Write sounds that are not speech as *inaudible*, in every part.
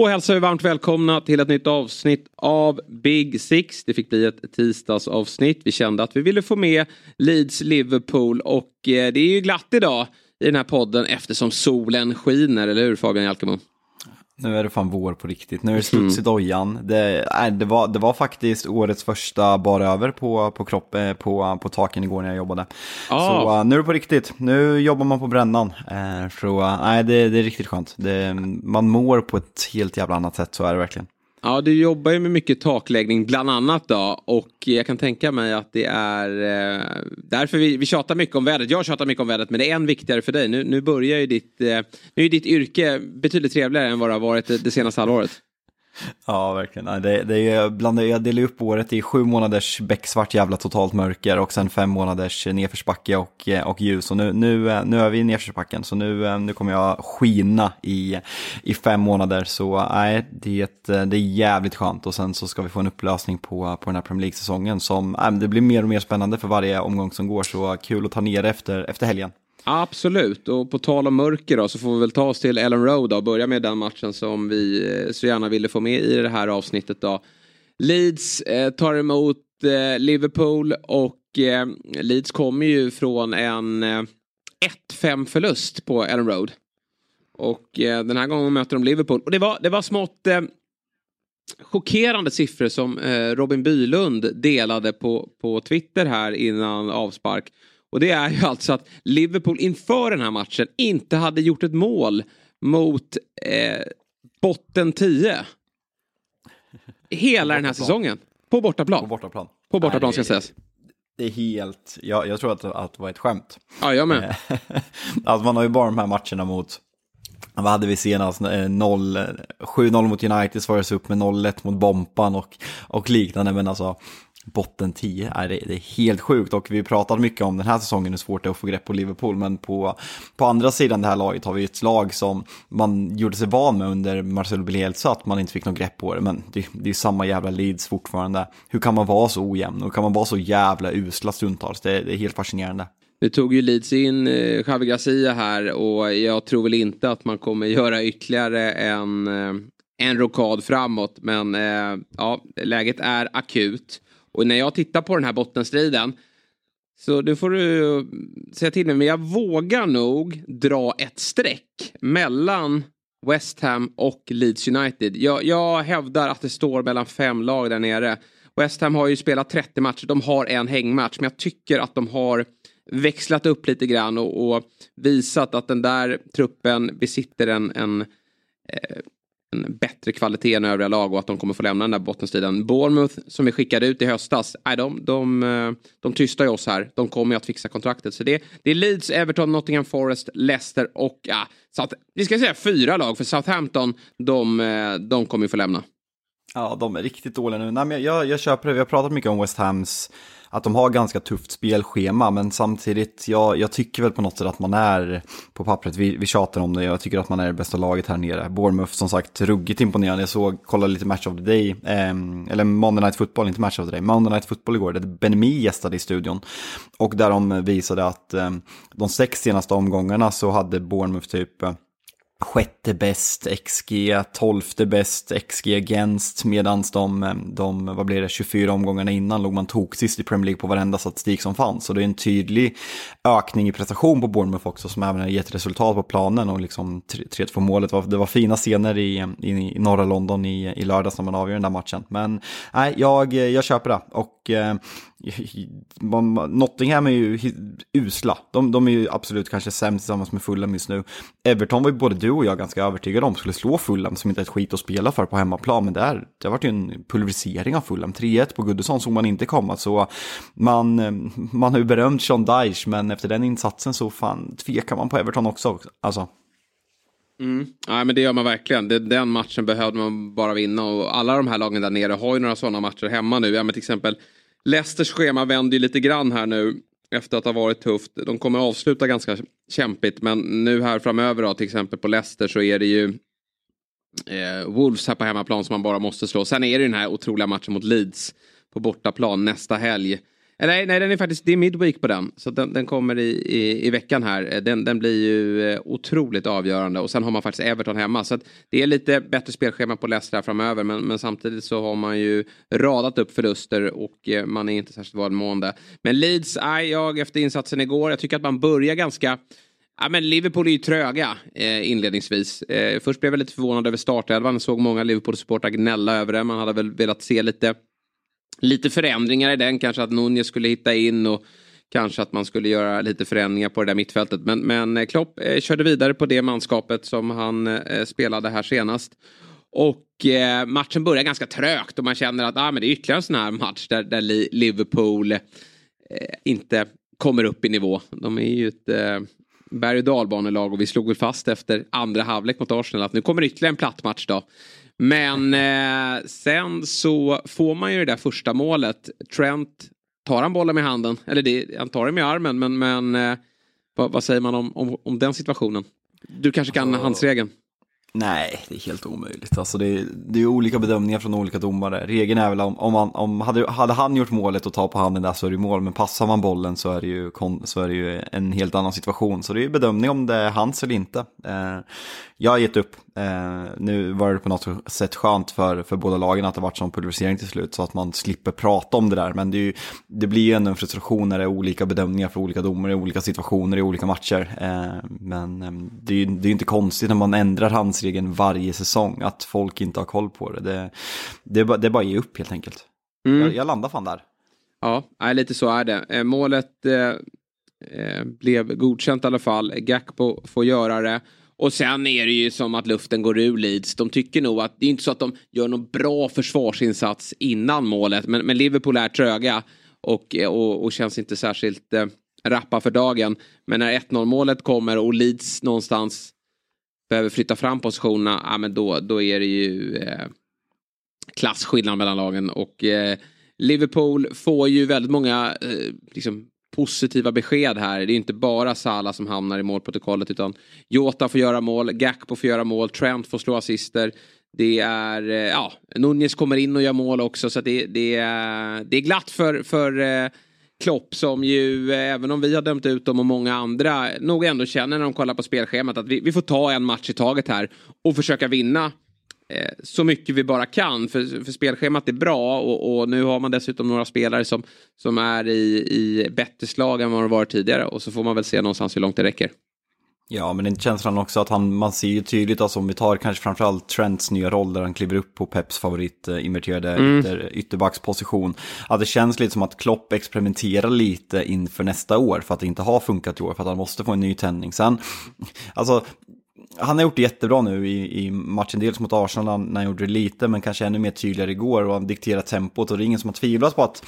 Då hälsar vi varmt välkomna till ett nytt avsnitt av Big Six. Det fick bli ett tisdagsavsnitt. Vi kände att vi ville få med Leeds Liverpool och eh, det är ju glatt idag i den här podden eftersom solen skiner, eller hur Fabian Jalkemo? Nu är det fan vår på riktigt. Nu är det studs i dojan. Det, äh, det, var, det var faktiskt årets första bar över på, på, kropp, eh, på, på taken igår när jag jobbade. Ah. Så uh, nu är det på riktigt. Nu jobbar man på brännan. Uh, så nej, det, det är riktigt skönt. Det, man mår på ett helt jävla annat sätt, så är det verkligen. Ja, du jobbar ju med mycket takläggning bland annat då och jag kan tänka mig att det är eh, därför vi, vi tjatar mycket om vädret. Jag tjatar mycket om vädret men det är än viktigare för dig. Nu, nu börjar ju ditt, eh, nu är ditt yrke betydligt trevligare än vad det har varit det, det senaste halvåret. Ja, verkligen. Det, det är, bland, jag delar upp året i sju månaders becksvart jävla totalt mörker och sen fem månaders nedförsbacke och, och ljus. Och nu, nu, nu är vi i nedförsbacken så nu, nu kommer jag skina i, i fem månader. Så nej, det, är det är jävligt skönt och sen så ska vi få en upplösning på, på den här Premier League-säsongen som nej, det blir mer och mer spännande för varje omgång som går. Så kul att ta ner efter, efter helgen. Absolut, och på tal om mörker då så får vi väl ta oss till Ellen Road och börja med den matchen som vi eh, så gärna ville få med i det här avsnittet då. Leeds eh, tar emot eh, Liverpool och eh, Leeds kommer ju från en eh, 1-5 förlust på Ellen Road. Och eh, den här gången möter de Liverpool. Och det var, det var smått eh, chockerande siffror som eh, Robin Bylund delade på, på Twitter här innan avspark. Och det är ju alltså att Liverpool inför den här matchen inte hade gjort ett mål mot eh, botten 10. Hela den här säsongen. På bortaplan. På bortaplan. På bortaplan ska sägas. Det är helt, jag, jag tror att, att det var ett skämt. Ja, jag med. *laughs* alltså man har ju bara de här matcherna mot, vad hade vi senast, Eh, 0, 7-0 mot United svarades upp med 0-1 mot Bompan och, och liknande, men alltså botten 10, är det, det är helt sjukt och vi pratade mycket om den här säsongen hur svårt det är att få grepp på Liverpool, men på, på andra sidan det här laget har vi ett lag som man gjorde sig van med under Marcelo Bielsa, att man inte fick något grepp på det, men det, det är samma jävla Leeds fortfarande. Hur kan man vara så ojämn? Hur kan man vara så jävla usla stundtals? Det, det är helt fascinerande. Nu tog ju Leeds in eh, Javi Garcia här och jag tror väl inte att man kommer göra ytterligare en, eh, en rokad framåt. Men eh, ja, läget är akut. Och när jag tittar på den här bottenstriden så nu får du säga till mig, men jag vågar nog dra ett streck mellan West Ham och Leeds United. Jag, jag hävdar att det står mellan fem lag där nere. West Ham har ju spelat 30 matcher, de har en hängmatch, men jag tycker att de har växlat upp lite grann och, och visat att den där truppen besitter en, en, eh, en bättre kvalitet än övriga lag och att de kommer få lämna den där bottenstriden. Bournemouth som vi skickade ut i höstas, nej, de, de, eh, de tystar ju oss här. De kommer ju att fixa kontraktet. Så det, det är Leeds, Everton, Nottingham Forest, Leicester och ja, så att, vi ska säga fyra lag för Southampton, de, eh, de kommer ju få lämna. Ja, de är riktigt dåliga nu. Nej, men jag, jag köper det. Vi har pratat mycket om West Hams, att de har ganska tufft spelschema, men samtidigt, jag, jag tycker väl på något sätt att man är på pappret, vi, vi tjatar om det, jag tycker att man är det bästa laget här nere. Bournemouth som sagt, ruggigt imponerande. Jag såg, kollade lite Match of the Day, eh, eller Monday Night Football, inte Match of the Day, Monday Night Football igår, där Benemi gästade i studion. Och där de visade att eh, de sex senaste omgångarna så hade Bournemouth typ eh, sjätte bäst XG, tolfte bäst XG against, medan de, ehm, de, vad blir det, 24 omgångarna innan låg man toksist i Premier League på varenda statistik som fanns. Så det är en tydlig ökning i prestation på Bournemouth också som även har gett resultat på planen och liksom 3-2 målet, det var fina scener i, i, i norra London i, i lördags när man avgör den där matchen. Men nej, jag, jag köper det. Och eh, Nottingham är ju usla. De, de är ju absolut kanske sämst tillsammans med Fulham just nu. Everton var ju både du och jag ganska övertygade om skulle slå Fulham som inte är ett skit att spela för på hemmaplan. Men där, det har varit ju en pulverisering av Fulham. 3-1 på Goodison såg man inte komma. Så man, man har ju berömt Sean Dyche men efter den insatsen så fan tvekar man på Everton också. Alltså. Mm. Ja, men det gör man verkligen. Den matchen behövde man bara vinna och alla de här lagen där nere har ju några sådana matcher hemma nu. Ja, men till exempel Leicesters schema vänder ju lite grann här nu efter att ha varit tufft. De kommer avsluta ganska kämpigt men nu här framöver då till exempel på Leicester så är det ju eh, Wolves här på hemmaplan som man bara måste slå. Sen är det den här otroliga matchen mot Leeds på bortaplan nästa helg. Eh, nej, nej, den är faktiskt, det är midweek på den. Så den, den kommer i, i, i, veckan här. Eh, den, den blir ju eh, otroligt avgörande. Och sen har man faktiskt Everton hemma. Så det är lite bättre spelschema på Leicester här framöver. Men, men samtidigt så har man ju radat upp förluster och man är inte särskilt välmående. Men Leeds, aj, jag efter insatsen igår. Jag tycker att man börjar ganska Ja, men Liverpool är ju tröga eh, inledningsvis. Eh, först blev jag lite förvånad över startelvan. Såg många Liverpool-supportrar gnälla över det. Man hade väl velat se lite lite förändringar i den. Kanske att Nunez skulle hitta in och kanske att man skulle göra lite förändringar på det där mittfältet. Men, men eh, Klopp eh, körde vidare på det manskapet som han eh, spelade här senast. Och eh, matchen börjar ganska trögt och man känner att ah, men det är ytterligare en sån här match där, där Liverpool eh, inte kommer upp i nivå. De är ju ett eh, berg och dalbanelag och vi slog väl fast efter andra halvlek mot Arsenal att nu kommer ytterligare en platt match då. Men eh, sen så får man ju det där första målet. Trent, tar han bollen med handen? Eller det, han tar den med armen, men, men eh, vad, vad, säger man om, om, om, den situationen? Du kanske kan alltså, handsregeln? Nej, det är helt omöjligt. Alltså det, är, det är olika bedömningar från olika domare. Regeln är väl om, om, man, om hade, hade han gjort målet och tar på handen där så är det mål. Men passar man bollen så är det ju, så är det ju en helt annan situation. Så det är bedömning om det är hans eller inte. Eh, jag har gett upp. Eh, nu var det på något sätt skönt för, för båda lagen att det varit sån pulverisering till slut så att man slipper prata om det där. Men det, ju, det blir ju ändå en frustration när det är olika bedömningar för olika domare olika situationer i olika matcher. Eh, men eh, det är ju det är inte konstigt när man ändrar handsregeln varje säsong att folk inte har koll på det. Det, det, är, bara, det är bara att ge upp helt enkelt. Mm. Jag, jag landar fan där. Ja, lite så är det. Eh, målet eh, eh, blev godkänt i alla fall. Gakpo får göra det. Och sen är det ju som att luften går ur Leeds. De tycker nog att det är inte så att de gör någon bra försvarsinsats innan målet. Men, men Liverpool är tröga och, och, och känns inte särskilt eh, rappa för dagen. Men när 1-0 målet kommer och Leeds någonstans behöver flytta fram positionerna. Ja, men då, då är det ju eh, klasskillnad mellan lagen. Och eh, Liverpool får ju väldigt många eh, liksom, positiva besked här. Det är inte bara Salah som hamnar i målprotokollet utan Jota får göra mål, Gakpo får göra mål, Trent får slå assister. Det är, eh, ja, Nunez kommer in och gör mål också så det, det, är, det är glatt för, för eh, Klopp som ju, eh, även om vi har dömt ut dem och många andra, nog ändå känner när de kollar på spelschemat att vi, vi får ta en match i taget här och försöka vinna så mycket vi bara kan. För, för spelschemat är bra och, och, nu har man dessutom några spelare som, som är i, i bättre slag än vad de varit tidigare. Och så får man väl se någonstans hur långt det räcker. Ja, men det är känslan också att han, man ser ju tydligt, alltså om vi tar kanske framförallt Trents nya roll där han kliver upp på Peps favorit eh, inverterade mm. ytter, ytterbacksposition. Att det känns lite som att Klopp experimenterar lite inför nästa år för att det inte har funkat i år, för att han måste få en ny tändning. Sen, alltså han har gjort det jättebra nu i, i matchen, dels mot Arsenal när han gjorde det lite, men kanske ännu mer tydligare igår och han dikterar tempot och det är ingen som har tvivlat på att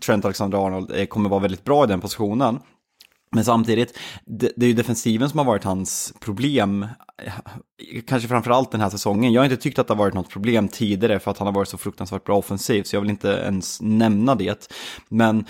Trent Alexander-Arnold eh, kommer vara väldigt bra i den positionen. Men samtidigt, det, det är ju defensiven som har varit hans problem, eh, kanske framförallt den här säsongen. Jag har inte tyckt att det har varit något problem tidigare för att han har varit så fruktansvärt bra offensivt, så jag vill inte ens nämna det. Men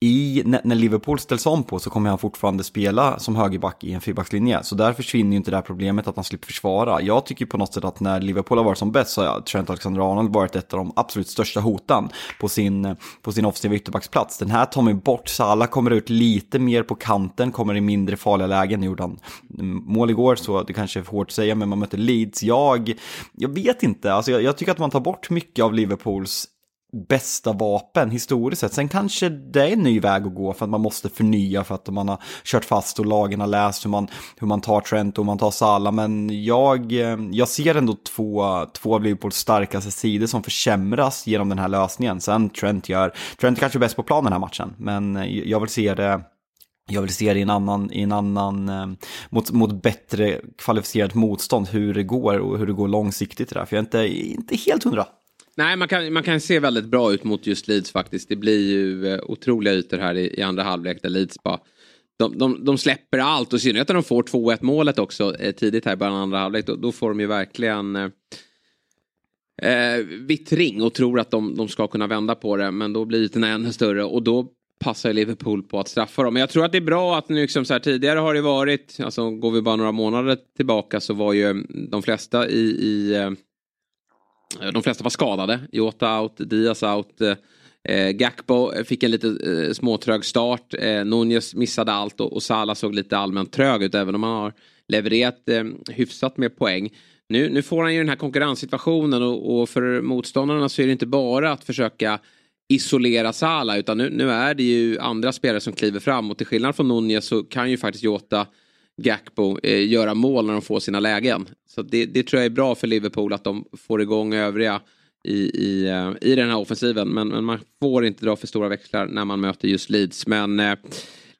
i, när Liverpool ställs om på så kommer han fortfarande spela som högerback i en fyrbackslinje. Så där försvinner ju inte det här problemet att han slipper försvara. Jag tycker på något sätt att när Liverpool har varit som bäst så har Trent Alexander-Arnold varit ett av de absolut största hoten på sin, på sin offensiva ytterbacksplats. Den här tar man bort, Salah kommer ut lite mer på kanten, kommer i mindre farliga lägen. Nu gjorde han mål igår så det kanske är för hårt att säga, men man möter Leeds. Jag, jag vet inte, alltså jag, jag tycker att man tar bort mycket av Liverpools bästa vapen historiskt sett. Sen kanske det är en ny väg att gå för att man måste förnya för att man har kört fast och lagen har läst hur man, hur man tar Trent och hur man tar Salah. Men jag, eh, jag ser ändå två, två av Liverpools starkaste sidor som försämras genom den här lösningen. Sen Trent gör, Trent är kanske bäst på plan den här matchen, men eh, jag vill se det jag vill se det i en annan, i en annan eh, mot, mot bättre kvalificerat motstånd, hur det går och hur det går långsiktigt där. För jag är inte, inte helt hundra. Nej, man kan, man kan se väldigt bra ut mot just Leeds faktiskt. Det blir ju eh, otroliga ytor här i, i andra halvlek där Leeds bara de, de, de släpper allt och i synnerhet när de får 2-1 målet också eh, tidigt här i början av andra halvlek. Då, då, får de ju verkligen eh, eh vittring och tror att de, de ska kunna vända på det. Men då blir ytorna ännu större och då passar Liverpool på att straffa dem. Men jag tror att det är bra att nu liksom så här, tidigare har det varit, alltså går vi bara några månader tillbaka så var ju de flesta i, i Eh, Eh, de flesta var skadade. Jota out, Diaz out. Eh, eh Gakpo eh, fick en lite eh, småtrög start. Eh, Nunez missade allt och, och Salah såg lite allmänt trög ut även om han har levererat eh, hyfsat med poäng. Nu, nu får han ju den här konkurrenssituationen och, och för motståndarna så är det inte bara att försöka isolera Salah utan nu, nu, är det ju andra spelare som kliver fram och till skillnad från Nunez så kan ju faktiskt Jota Gakpo eh, göra mål när de får sina lägen. Så det, det, tror jag är bra för Liverpool att de får igång övriga i, i, eh, i den här offensiven. Men, men, man får inte dra för stora växlar när man möter just Leeds. Men eh,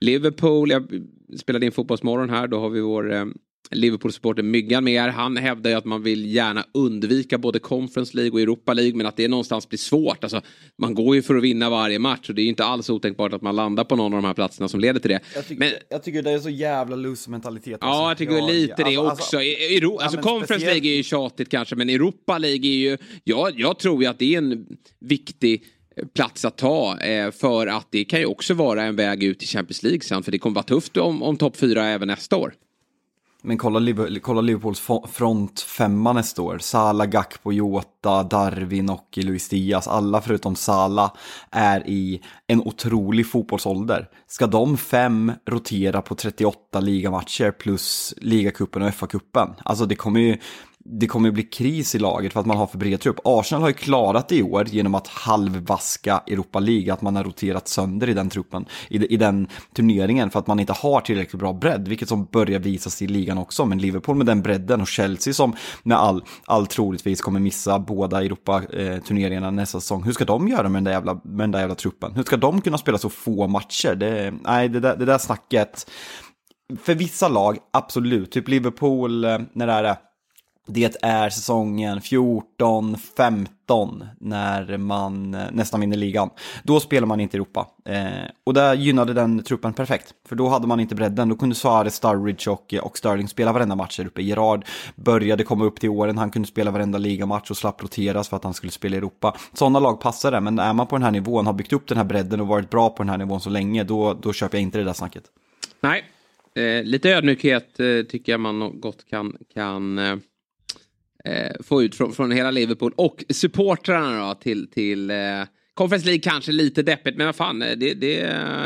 Liverpool, jag spelade in Fotbollsmorgon här, då har vi vår eh, eh, Liverpool-supporter Myggan med Han hävdar ju att man vill gärna undvika både Conference League och Europa League men att det någonstans blir svårt. Alltså, man går ju för att vinna varje match och det är inte alls otänkbart att man landar på någon av de här platserna som leder till det. Jag tycker, men, jag tycker det är så jävla loose-mentalitet. Alltså. Ja, jag tycker jag, lite det alltså, också. Euro, alltså, ja, Conference speciellt... League är ju tjatigt kanske men Europa League är ju, ja, jag tror ju att det är en viktig plats att ta eh, för att det kan ju också vara en väg ut till Champions League sen för det kommer vara tufft om, om topp fyra även nästa år. Men kolla, Liverpool, kolla Liverpools front femma nästa år. Salah, Gakpo, Jota, Darwin och Luis Diaz. Alla förutom Salah är i en otrolig fotbollsålder. Ska de fem rotera på 38 ligamatcher plus ligacupen och FA-cupen? Alltså det kommer ju det kommer bli kris i laget för att man har för bred trupp. Arsenal har ju klarat det i år genom att halvvaska Europa League, att man har roterat sönder i den truppen, i, i den turneringen för att man inte har tillräckligt bra bredd, vilket som börjar visas i ligan också. Men Liverpool med den bredden och Chelsea som med all, all troligtvis kommer missa båda Europa-turneringarna eh, nästa säsong. Hur ska de göra med den där jävla, med den där jävla truppen? Hur ska de kunna spela så få matcher? Det, nej, det där, det där snacket för vissa lag, absolut. Typ Liverpool, eh, när det är det det är säsongen 14-15 när man nästan vinner ligan. Då spelar man inte i Europa. Eh, och där gynnade den truppen perfekt. För då hade man inte bredden. Då kunde Suarez, Sturridge och, och Sterling spela varenda match där uppe. Gerard började komma upp till åren. Han kunde spela varenda ligamatch och slapp roteras för att han skulle spela i Europa. Sådana lag passar det. Men är man på den här nivån, har byggt upp den här bredden och varit bra på den här nivån så länge, då, då köper jag inte det där snacket. Nej, eh, lite ödmjukhet eh, tycker jag man gott kan, kan eh, få ut från, från hela Liverpool och supportrarna då till, till eh, Conference League kanske lite deppigt, men vad fan, det, det,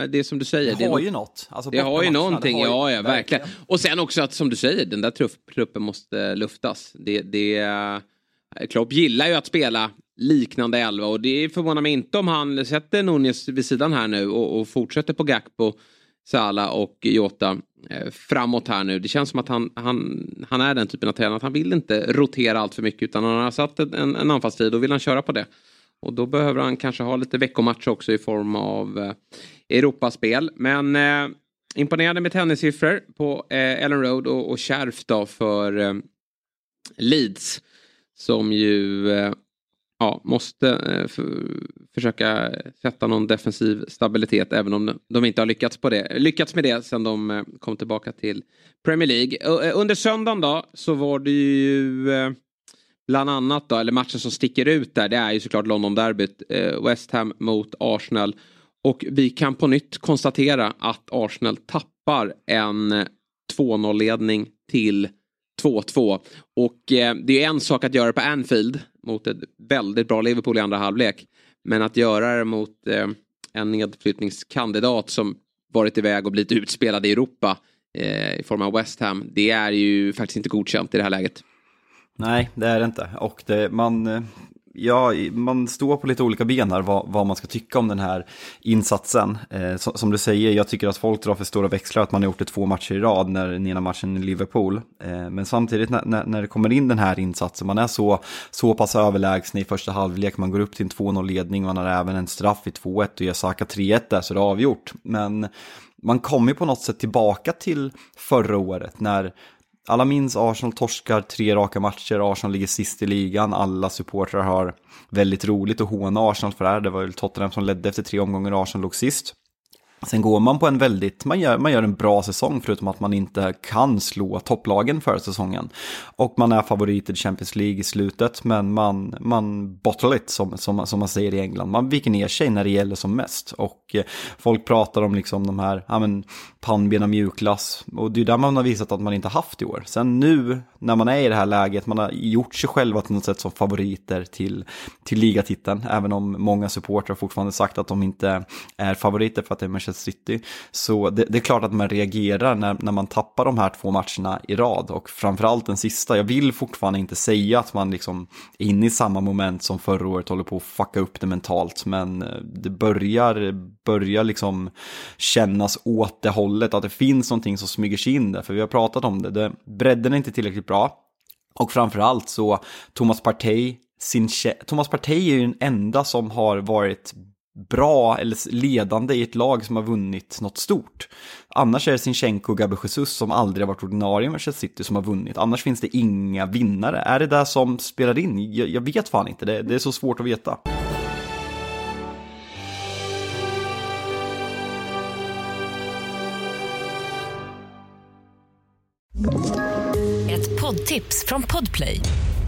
det är som du säger. Det har det ju något. Alltså, det har ju någonting, har ja, ja, verkligen. Och sen också att, som du säger, den där truppen måste luftas. Det, det, Klopp gillar ju att spela liknande elva och det förvånar mig inte om han sätter Nunez vid sidan här nu och, och fortsätter på Gakpo, Sala och Jota Eh, Eh, framåt här nu. Det känns som att han, han, han är den typen av tränare att han vill inte rotera allt för mycket utan han har satt en, en anfallstid och vill han köra på det. Och då behöver han kanske ha lite veckomatch också i form av eh, Europaspel. Men eh, imponerande med tennissiffror på eh, Ellen Road och, och kärvt då för eh, Leeds. Som ju eh, ja, måste eh, försöka sätta någon defensiv stabilitet även om de inte har lyckats, på det, lyckats med det sen de eh, kom tillbaka till Premier League. Eh, under söndagen då så var det ju bland annat då, eller matchen som sticker ut där, det är ju såklart London-derbyt. West Ham mot Arsenal. Och vi kan på nytt konstatera att Arsenal tappar en 2-0-ledning till 2-2. Och eh, det är en sak att göra det på Anfield mot ett väldigt bra Liverpool i andra halvlek. Men att göra det mot eh, en nedflyttningskandidat som varit iväg och blivit utspelad i Europa eh, i form av West Ham. Det är ju faktiskt inte godkänt i det här läget. Nej, det är det inte. Och det, man, eh, ja, man står på lite olika ben här vad, vad man ska tycka om den här insatsen. Eh, som, som, du säger, jag tycker att folk drar för stora växlar att man har gjort det två matcher i rad när den ena matchen i Liverpool. Eh, men samtidigt när, när, när, det kommer in den här insatsen, man är så, så pass överlägsen i första halvlek, man går upp till en 2-0-ledning, man har även en straff i 2-1 och gör Saka 3-1 där så det är avgjort. Men man kommer ju på något sätt tillbaka till förra året när alla minns Arsenal torskar tre raka matcher, Arsenal ligger sist i ligan, alla supportrar har väldigt roligt och håna Arsenal för det här. Det var väl Tottenham som ledde efter tre omgångar, och Arsenal låg sist. Sen går man på en väldigt, man gör, man gör en bra säsong förutom att man inte kan slå topplagen för säsongen. Och man är favorit i Champions League i slutet men man, man bottle it som, som, som man säger i England. Man viker ner sig när det gäller som mest. Och eh, folk pratar om liksom de här, ja men pannben och mjukglass. Och det är där man har visat att man inte haft i år. Sen nu när man är i det här läget, man har gjort sig själva till något sätt som favoriter till, till ligatiteln. Även om många supportrar fortfarande sagt att de inte är favoriter för att det är Manchester City. Så det, det, är klart att man reagerar när, när man tappar de här två matcherna i rad. Och framförallt den sista, jag vill fortfarande inte säga att man liksom är inne i samma moment som förra året håller på att fucka upp det mentalt. Men eh, det börjar, börjar liksom kännas åt det hållet, att det finns någonting som smyger sig in där. För vi har pratat om det, det bredden är inte tillräckligt bra. Och framförallt så Thomas Partey, Thomas Partey är ju den enda som har varit bra eller ledande i ett lag som har vunnit något stort. Annars är det Sinchenko och Gabi Jesus som aldrig har varit ordinarie i Manchester City som har vunnit. Annars finns det inga vinnare. Är det där som spelar in? Jag, jag vet fan inte, det, det är så svårt att veta. Ett poddtips från Podplay.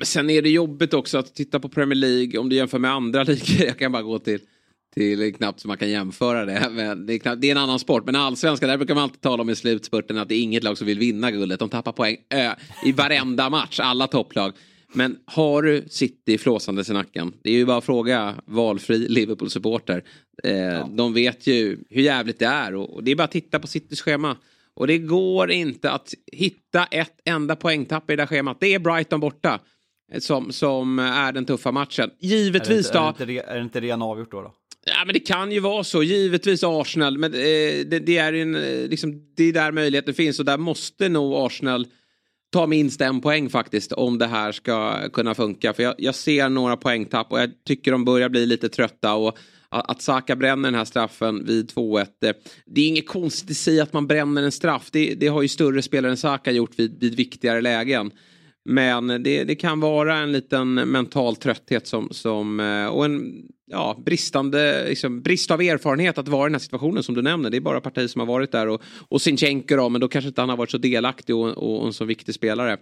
Men sen är det jobbigt också att titta på Premier League om du jämför med andra *laughs* ligor. Jag kan bara gå till, till knappt så man kan jämföra det. Men det, är knappt, det är en annan sport. Men allsvenskan, där brukar man alltid tala om i slutspurten att det är inget lag som vill vinna guldet. De tappar poäng ö, i varenda match, alla topplag. Men har du City flåsandes i nacken? Det är ju bara att fråga valfri Liverpool-supporter. Eh, ja. De vet ju hur jävligt det är och, och det är bara att titta på Citys schema. Och det går inte att hitta ett enda poängtapp i det där schemat. Det är Brighton borta som, som är den tuffa matchen. Givetvis är det, då. Är det, inte, är det inte redan avgjort då? då? Ja men det kan ju vara så. Givetvis Arsenal. Men eh, det, det, är en, eh, liksom, det är där möjligheten finns och där måste nog Arsenal ta minst en poäng faktiskt om det här ska kunna funka. För jag, jag ser några poängtapp och jag tycker de börjar bli lite trötta. och att Saka bränner den här straffen vid 2-1. Eh, det är inget konstigt i sig att man bränner en straff. Det, det har ju större spelare än Saka gjort vid, vid viktigare lägen. Men det, det, kan vara en liten mental trötthet som, som eh, och en ja, bristande liksom, brist av erfarenhet att vara i den här situationen som du nämner. Det är bara parti som har varit där och, och Sinchenko då, men då kanske inte han har varit så delaktig och, och, och en så viktig spelare.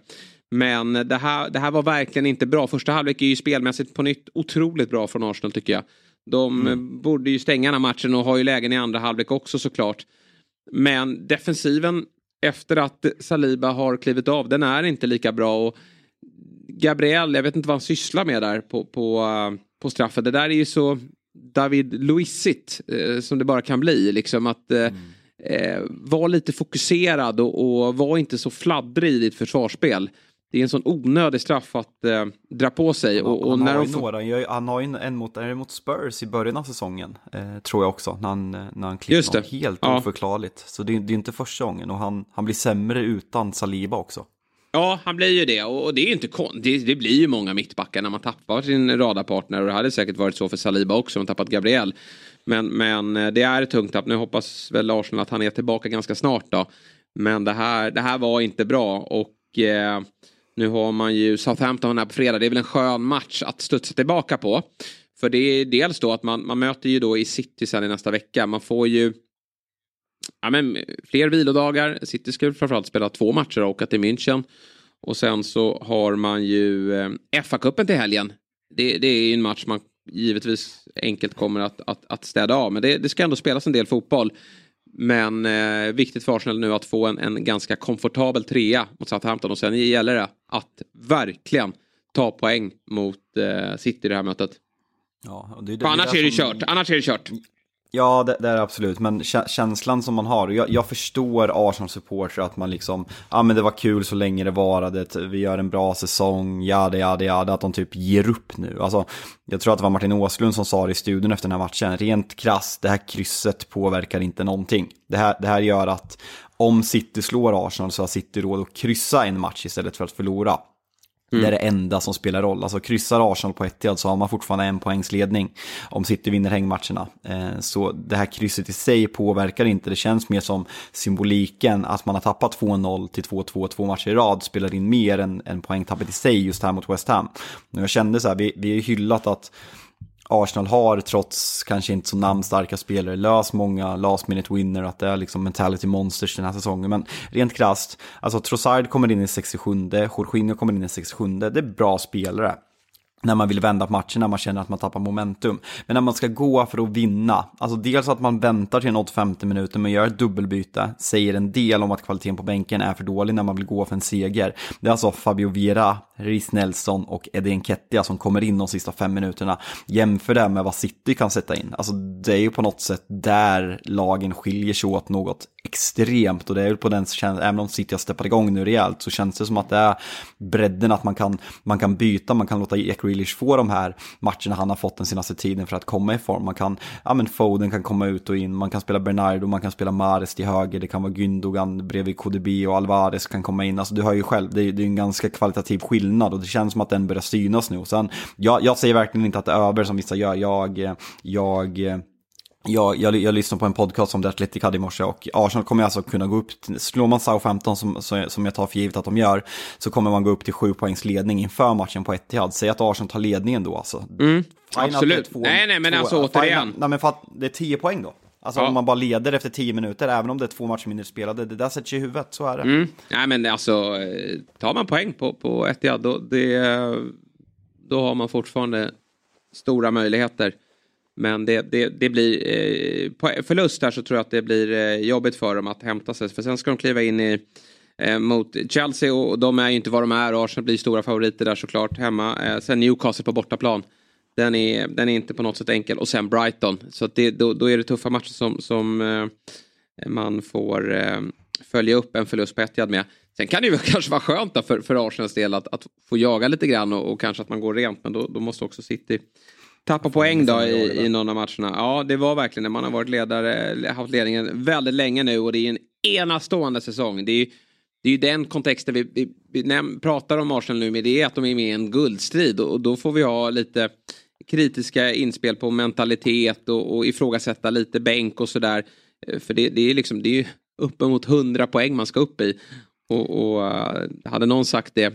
Men det här, det här var verkligen inte bra. Första halvlek är ju spelmässigt på nytt otroligt bra från Arsenal tycker jag. De mm. borde ju stänga den här matchen och har ju lägen i andra halvlek också såklart. Men defensiven efter att Saliba har klivit av, den är inte lika bra. Och Gabriel, jag vet inte vad han sysslar med där på, på, på straffen. Det där är ju så David Luisigt uh, som det bara kan bli. Liksom att uh, mm. eh, var lite fokuserad och, och var inte så fladdrig i ditt försvarsspel det är en sån onödig straff att eh, dra på sig. Och, och han, när har ju några, han har ju en mot, är mot Spurs i början av säsongen, eh, tror jag också, när han, när han klipper Helt ja. oförklarligt. Så det, det är inte första gången och han, han blir sämre utan Saliba också. Ja, han blir ju det. Och det är ju inte kon det, det blir ju många mittbackar när man tappar sin radarpartner. Och det hade säkert varit så för Saliba också om tappat Gabriel. Men, men eh, det är ett tungt tapp. Nu hoppas väl Arsenal att han är tillbaka ganska snart då. Men det här, det här var inte bra. Och eh, nu har man ju Southampton här på fredag. Det är väl en skön match att studsa tillbaka på. För det är dels då att man, man möter ju då i City sen i nästa vecka. Man får ju ja, men, fler vilodagar. City ska framförallt spela två matcher och åka till München. Och sen så har man ju eh, FA-cupen till helgen. Det, det är ju en match man givetvis enkelt kommer att, att, att städa av. Men det, det ska ändå spelas en del fotboll. Men eh, viktigt för Arsenal nu att få en, en ganska komfortabel trea mot Southampton. Och sen gäller det att verkligen ta poäng mot eh, City i det här mötet. Ja, det, det, annars, är det som... kört. annars är det kört. Ja, det, det, är absolut. Men känslan som man har. Jag, jag förstår Arsenal-supportrar att man liksom, ja men det var kul så länge det varade, vi gör en bra säsong, ja det, ja det, ja det, att de typ ger upp nu. Alltså, jag tror att det var Martin Åslund som sa det i studion efter den här matchen, rent krasst, det här krysset påverkar inte någonting. Det här, det här gör att om City slår Arsenal så har City råd att kryssa en match istället för att förlora. Mm. Det är det enda som spelar roll. Alltså kryssar Arsenal på Etihad så har man fortfarande en poängs ledning om City vinner hängmatcherna. Eh, så det här krysset i sig påverkar inte. Det känns mer som symboliken att man har tappat 2-0 till 2-2 två matcher i rad spelar in mer än, än poängtappet i sig just här mot West Ham. Jag kände så här, vi, vi har hyllat att Arsenal har trots kanske inte så namnstarka spelare löst många last minute winner, att det är liksom mentality monsters den här säsongen. Men rent krasst, alltså Trossard kommer in i 67, Jorginho kommer in i 67, det är bra spelare när man vill vända på matchen, när man känner att man tappar momentum. Men när man ska gå för att vinna, alltså dels att man väntar till något 50 minuter men gör ett dubbelbyte, säger en del om att kvaliteten på bänken är för dålig när man vill gå för en seger. Det är alltså Fabio Vera, Riz Nelson och Eddie Nketiah som kommer in de sista fem minuterna. Jämför det med vad City kan sätta in. Alltså det är ju på något sätt där lagen skiljer sig åt något extremt och det är ju på den även om City har steppat igång nu rejält så känns det som att det är bredden att man kan, man kan byta, man kan låta Jack Grealish få de här matcherna han har fått den senaste tiden för att komma i form. Man kan, ja men Foden kan komma ut och in, man kan spela Bernardo, man kan spela Mares till höger, det kan vara Gündogan bredvid KDB och Alvarez kan komma in. Alltså du hör ju själv, det är, det är en ganska kvalitativ skillnad och det känns som att den börjar synas nu. Och sen, jag, jag säger verkligen inte att det är över som vissa gör, jag, jag jag, jag, jag lyssnade på en podcast som The Athletic hade i morse och Arsenal kommer alltså kunna gå upp, till, slår man Southampton som, som jag tar för givet att de gör, så kommer man gå upp till sju poängs ledning inför matchen på Etihad. Säg att Arsenal tar ledningen då alltså. Mm, absolut. Två, nej, nej, men två, alltså återigen. Final, nej, men för att det är tio poäng då. Alltså ja. om man bara leder efter tio minuter, även om det är två matcher mindre spelade, det där sätter sig i huvudet, så är det. Mm. Nej men alltså, eh, tar man poäng på, på Etihad, då, det, då har man fortfarande stora möjligheter. Men det, det, det blir, eh, på förlust där så tror jag att det blir eh, jobbigt för dem att hämta sig. För sen ska de kliva in i, eh, mot Chelsea och de är ju inte vad de är. Arsenal blir stora favoriter där såklart hemma. Eh, sen Newcastle på bortaplan. Den är, den är inte på något sätt enkel. Och sen Brighton. Så det, då, då är det tuffa matcher som, som eh, man får eh, följa upp en förlust på Etihad med. Sen kan det ju *laughs* kanske vara skönt för, för Arsenals del att, att få jaga lite grann och, och kanske att man går rent. Men då, då måste också City Tappa poäng då i, i någon av matcherna. Ja, det var verkligen det. Man har varit ledare, haft ledningen väldigt länge nu och det är en enastående säsong. Det är ju det är den kontexten vi, vi, vi pratar om Arsenal nu med. Det är att de är med i en guldstrid och, och då får vi ha lite kritiska inspel på mentalitet och, och ifrågasätta lite bänk och sådär. Eh, för det, det är liksom, det är ju uppemot 100 poäng man ska upp i. Och, och uh, hade någon sagt det,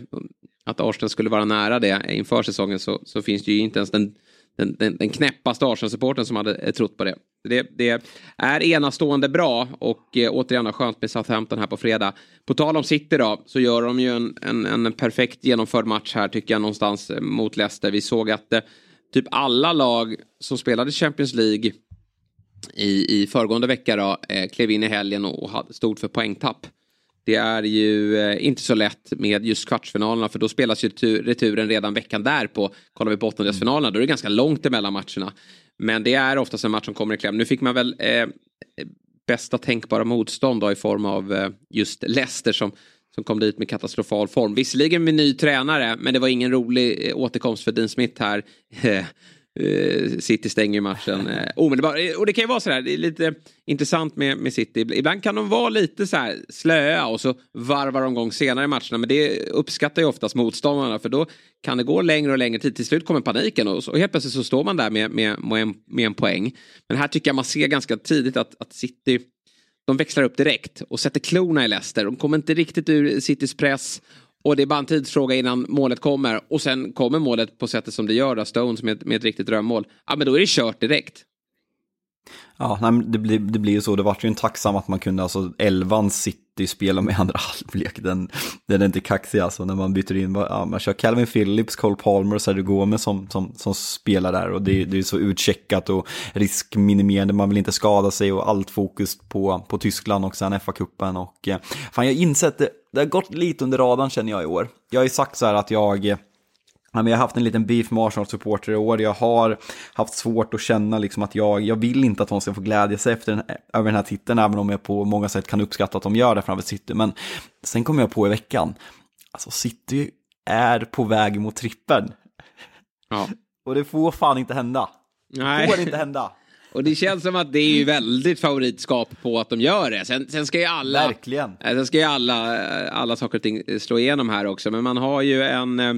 att Arsenal skulle vara nära det inför säsongen så, så finns det ju inte ens den den, den, den knäppaste Arsenal-supporten som hade eh, trott på det. det. Det är enastående bra och eh, återigen skönt med Southampton här på fredag. På tal om City då så gör de ju en, en, en perfekt genomförd match här tycker jag någonstans eh, mot Leicester. Vi såg att eh, typ alla lag som spelade Champions League i, i föregående vecka då, eh, klev in i helgen och, och stod för poängtapp. Det är ju eh, inte så lätt med just kvartsfinalerna för då spelas ju returen redan veckan därpå. Kollar vi på åttondelsfinalerna då är det ganska långt emellan matcherna. Men det är oftast en match som kommer i kläm. Nu fick man väl eh, bästa tänkbara motstånd då, i form av eh, just Leicester som, som kom dit med katastrofal form. Visserligen med ny tränare men det var ingen rolig eh, återkomst för Dean Smith här. *laughs* eh, City stänger matchen *laughs* eh, omedelbart. Eh, och det kan ju vara sådär, det är lite intressant med, med City. Ibland kan de vara lite så här slöa och så varvar de igång senare i matcherna. Men det uppskattar ju oftast motståndarna för då kan det gå längre och längre tid. Till slut kommer paniken och, och helt plötsligt så står man där med, med, med, en, med en poäng. Men här tycker jag man ser ganska tidigt att, att City de växlar upp direkt och sätter klorna i Leicester. De kommer inte riktigt ur Citys press. Och det är bara en tidsfråga innan målet kommer. Och sen kommer målet på sättet som det gör, då, Stones med, med ett riktigt drömmål. Ja, men då är det kört direkt. Ja, nej, det, blir, det blir ju så. Det vart ju en tacksam att man kunde, alltså elvan City spela med andra *laughs* halvlek. Den, den är inte kaxig alltså när man byter in, ja, man kör Calvin Phillips, Cole Palmer och Sergio Gomez som, som, som spelar där. Och det, det är så utcheckat och riskminimerande, man vill inte skada sig och allt fokus på, på Tyskland och sen FA-cupen. Och eh, fan, jag har insett det, det har gått lite under radarn känner jag i år. Jag har ju sagt så här att jag men jag har haft en liten beef med Arsenal-supporter i år. Jag har haft svårt att känna liksom att jag, jag vill inte att de ska få glädja sig efter den, över den här titeln, även om jag på många sätt kan uppskatta att de gör det framför City. Men sen kom jag på i veckan, alltså City är på väg mot trippeln. Ja. Och det får fan inte hända. Nej. Får inte hända. *laughs* Och det känns som att det är ju väldigt favoritskap på att de gör det. Sen, sen ska ju alla... Verkligen. Sen ska ju alla, alla saker och ting slå igenom här också. Men man har ju en eh,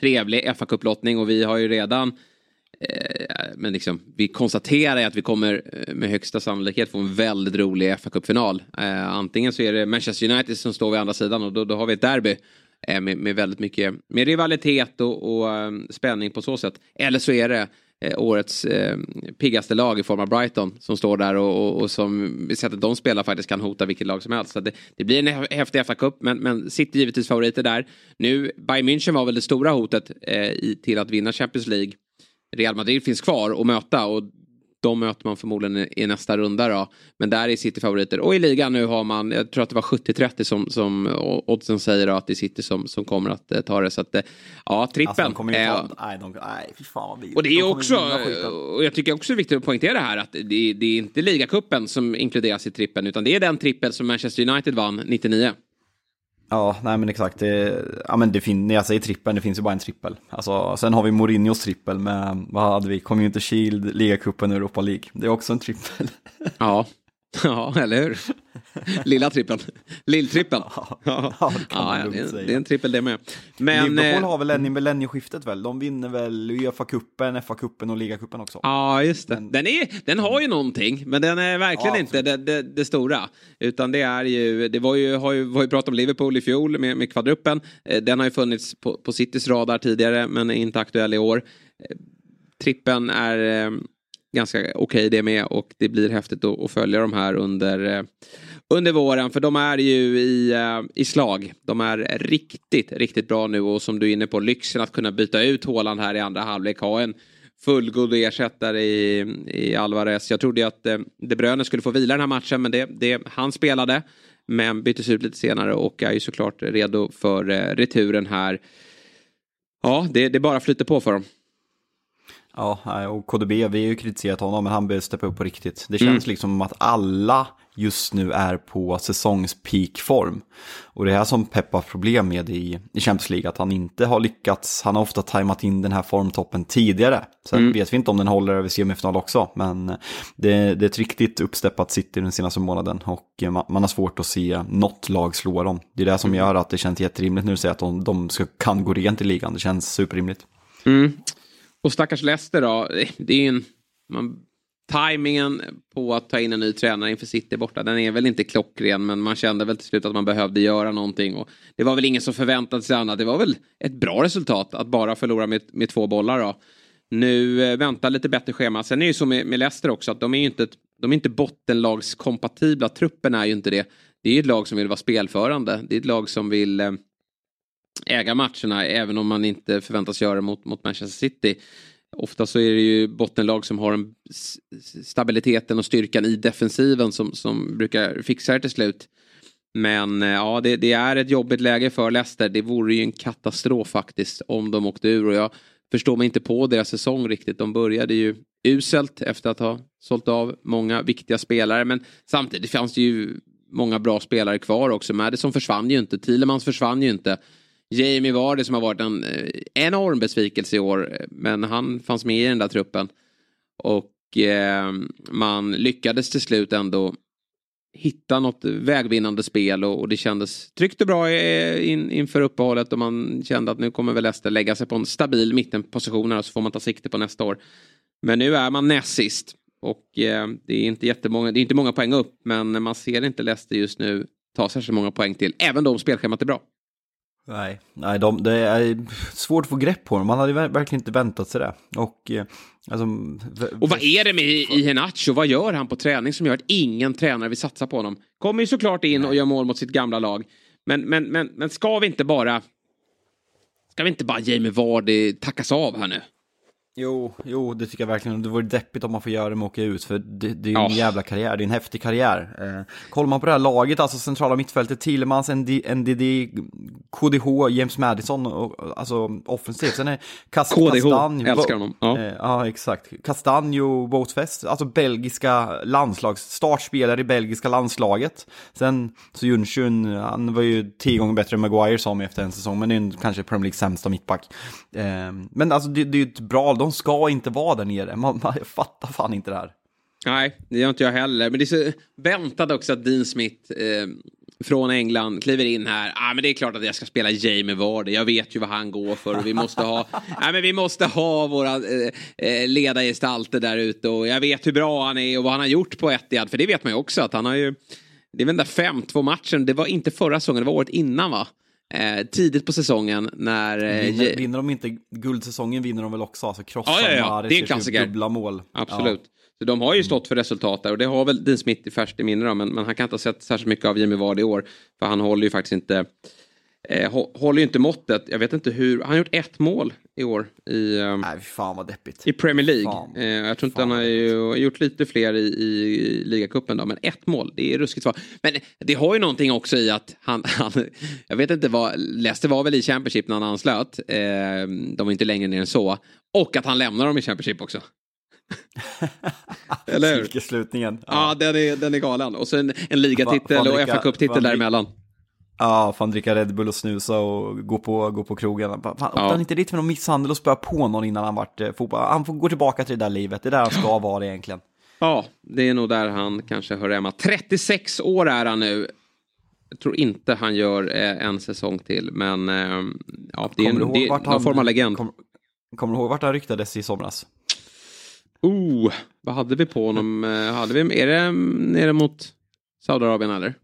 trevlig fa kupplottning och vi har ju redan eh, men liksom, vi konstaterar att vi kommer eh, med högsta sannolikhet få en väldigt rolig fa kuppfinal eh, antingen så är det Manchester United som står vid andra sidan och då, då har vi ett derby. Eh, med, med, väldigt mycket med rivalitet och, och um, spänning på så sätt. Eller så är det Eh, årets eh, piggaste lag i form av Brighton som står där och, och, och som sättet de spelar faktiskt kan hota vilket lag som helst. Så det, det, blir en häftig FA-cup men, men City givetvis favoriter där. Nu, Bayern München var väl det stora hotet eh, i, till att vinna Champions League. Real Madrid finns kvar att möta och de möter man förmodligen i nästa runda då. Men där är City favoriter. Och i ligan nu har man, jag tror att det var 70-30 som, som oddsen säger då, att det är City som, som kommer att eh, ta det. Så att, eh, ja, trippen. Alltså, de eh, nej, de, nej, fy fan vad Och det är de också, och jag tycker också det är viktigt att poängtera här att det, det är inte ligacupen som inkluderas i trippen, utan det är den trippel som Manchester United vann 99. Ja, nej men exakt. Det, ja, men det fin, när jag säger trippel, det finns ju bara en trippel. Alltså, sen har vi Mourinhos trippel med, vad hade vi, Community Shield, ligacupen och Europa League. Det är också en trippel. Ja, *laughs* ja eller hur? Lilla trippeln. Lilltrippeln. *laughs* Ja, ja, det, ja, det, är, det är en trippel det med. Men, Liverpool eh, har väl i millennieskiftet väl? De vinner väl Uefa-cupen, FA-cupen och ligacupen också. Ja, just det. Den, den, är, den har ju någonting, men den är verkligen ja, inte det, det, det, stora. Utan det är ju, det var ju, har ju, var ju pratat om Liverpool i fjol med, med kvadruppen. Eh, den har ju funnits på, på Citys radar tidigare, men är inte aktuell i år. Eh, trippen är ganska okej okay det med och det blir häftigt att, att följa de här under eh, under våren. För de är ju i, eh, i slag. De är riktigt, riktigt bra nu och som du är inne på, lyxen att kunna byta ut Håland här i andra halvlek. Ha en fullgod ersättare i, i Alvarez. Jag trodde ju att eh, De Bruyne skulle få vila den här matchen men det, det, han spelade. Men byttes ut lite senare och är ju såklart redo för returen här. Ja, det, det bara flyter på för dem. Ja, och KDB, vi har ju kritiserat honom, men han behöver steppa upp på riktigt. Det känns mm. liksom som att alla just nu är på säsongspeakform. Och det är här som Pep har problem med i, i Champions League, att han inte har lyckats, han har ofta tajmat in den här formtoppen tidigare. Sen mm. vet vi inte om den håller över semifinal också, men det, det är ett riktigt uppsteppat City den senaste månaden och man, man, har svårt att se något lag slå dem. Det är det som mm. gör att det känns jätterimligt nu att säga att de, de ska, kan gå rent i ligan, det känns superrimligt. Mm. Och stackars Leicester då, det är ju en, man Timingen på att ta in en ny tränare inför City borta, den är väl inte klockren men man kände väl till slut att man behövde göra någonting. Och det var väl ingen som förväntade sig annat. Det var väl ett bra resultat att bara förlora med, med två bollar då. Nu eh, väntar lite bättre schema. Sen är det ju så med, med Leicester också att de är ju inte, de är inte bottenlagskompatibla. Truppen är ju inte det. Det är ju ett lag som vill vara spelförande. Det är ett lag som vill eh, äga matcherna även om man inte förväntas göra mot, mot Manchester City. Ofta så är det ju bottenlag som har en stabiliteten och styrkan i defensiven som, som brukar fixa det till slut. Men eh, ja, det, det, är ett jobbigt läge för Leicester. Det vore ju en katastrof faktiskt om de åkte ur och jag förstår mig inte på deras säsong riktigt. De började ju uselt efter att ha sålt av många viktiga spelare men samtidigt fanns det ju många bra spelare kvar också. Madison försvann ju inte, Thielemans försvann ju inte. Jamie Vardy som har varit en eh, enorm besvikelse i år. Men han fanns med i den där truppen. Och eh, man lyckades till slut ändå hitta något vägvinnande spel och, och det kändes tryggt och bra eh, in, inför uppehållet och man kände att nu kommer väl Leicester lägga sig på en stabil mittenposition här så får man ta sikte på nästa år. Men nu är man näst sist och eh, det är inte jättemånga, det är inte många poäng upp men man ser inte Leicester just nu ta särskilt många poäng till, även då om spelschemat är bra. Nej, nej de, det är svårt att få grepp på dem. Man hade verkligen inte väntat sig det. Och, eh, alltså, och vad är det med Iheanacho? Vad gör han på träning som gör att ingen tränare vill satsa på honom? Kommer ju såklart in och gör mål mot sitt gamla lag. Men, men, men, men ska vi inte bara... Ska vi inte bara Jamie Vardy tackas av här nu? Jo, jo, det tycker jag verkligen. Det vore deppigt om man får göra det med att åka ut, för det, det är ju en oh. jävla karriär, det är en häftig karriär. Eh, kollar man på det här laget, alltså centrala mittfältet, Tillemans, NDD, KDH, James Madison, och, alltså offensivt. Sen är Kast KDH, Kastanj, älskar honom. Ja. Eh, ja, exakt. Castanjo, Boatfest, alltså belgiska landslags, startspelare i belgiska landslaget. Sen så Junshun, han var ju tio gånger bättre än Maguire som efter en säsong, men det är en, kanske Premier Leagues sämsta mittback. Eh, men alltså det, det är ju ett bra de ska inte vara där nere. Man, man fattar fan inte det här. Nej, det gör inte jag heller. Men det är så väntat också att Dean Smith eh, från England kliver in här. Ah, men det är klart att jag ska spela Jamie Vardy. Jag vet ju vad han går för. Och vi måste ha, *laughs* ah, men vi måste ha våra eh, eh, ledargestalter där ute. Och jag vet hur bra han är och vad han har gjort på Etihad. För det vet man ju också att han har ju... Det är väl den där 5-2 matchen. Det var inte förra säsongen, det var året innan va? Eh, tidigt på säsongen när... Eh, vinner, vinner de inte guldsäsongen vinner de väl också, alltså krossar ja, ja, ja. Det är en klassiker. dubbla mål. Absolut. Ja. Så de har ju stått för resultat där och det har väl Dean Smith i färskt i minne men, men han kan inte ha sett särskilt mycket av Jimmy Ward i år. För han håller ju faktiskt inte eh, håller ju inte måttet. Jag vet inte hur, han har gjort ett mål i år i, eh, Nej, fan vad deppigt. i Premier League. Eh, jag tror inte han har ju, gjort lite fler i, i ligacupen men ett mål, det är ruskigt svar. Men det har ju någonting också i att han, *laughs* han jag vet inte vad, Leicester var väl i Championship när han anslöt. Eh, de var inte längre ner än så. Och att han lämnar dem i Championship också. *laughs* Eller hur? Slutningen. Ja, ja den, är, den är galen. Och sen en ligatitel och fa Cup-titel däremellan. Ja, fan dricka Red Bull och snusa och gå på, gå på krogen. Fan, ja. han inte dit för någon misshandel och spöa på någon innan han vart eh, fotboll. Han får gå tillbaka till det där livet, det är där han ska vara egentligen. Ja, det är nog där han kanske hör hemma. 36 år är han nu. Jag tror inte han gör eh, en säsong till, men eh, ja, det är en, det, någon han, form av legend. Kom, kommer du ihåg vart han ryktades i somras? Oh, vad hade vi på honom? Hade vi, är det nere mot Saudiarabien eller?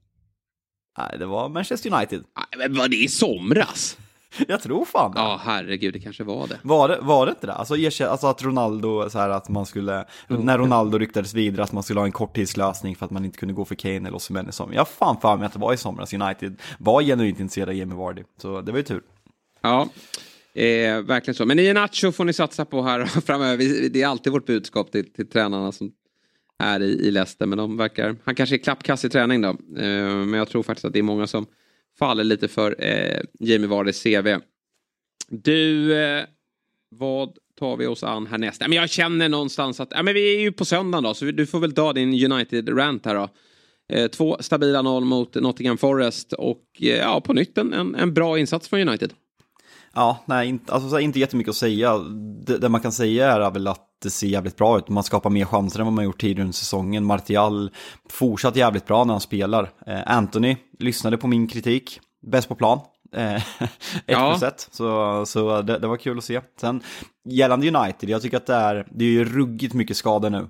Nej, det var Manchester United. Nej, men var det i somras? *laughs* Jag tror fan. Ja, herregud, det kanske var det. Var det, var det inte det? Alltså, alltså att Ronaldo, så här att man skulle, mm. när Ronaldo ryktades vidare att man skulle ha en korttidslösning för att man inte kunde gå för Kane eller Osimhen i somras. Jag fan för mig att det var i somras United var genuint intresserade av Jamie Vardy, så det var ju tur. Ja, eh, verkligen så. Men i Nacho får ni satsa på här *laughs* framöver. Det är alltid vårt budskap till, till tränarna som här i, i Leicester. Men de verkar, han kanske är klappkass i träning då. Eh, men jag tror faktiskt att det är många som faller lite för eh, Jamie Vardys CV. Du, eh, vad tar vi oss an härnäst? Men jag känner någonstans att men vi är ju på söndagen då, så du får väl ta din United-rant här då. Eh, två stabila noll mot Nottingham Forest och eh, ja, på nytt en, en bra insats från United. Ja, nej, inte, alltså, inte jättemycket att säga. Det, det, man kan säga är väl att det ser jävligt bra ut. Man skapar mer chanser än vad man gjort tidigare under säsongen. Martial fortsatt jävligt bra när han spelar. Eh, Anthony lyssnade på min kritik. Bäst på plan. Eh, *laughs* ett ja. plus ett. Så, så det, det, var kul att se. Sen gällande United, jag tycker att det är, det är ju ruggigt mycket skador nu.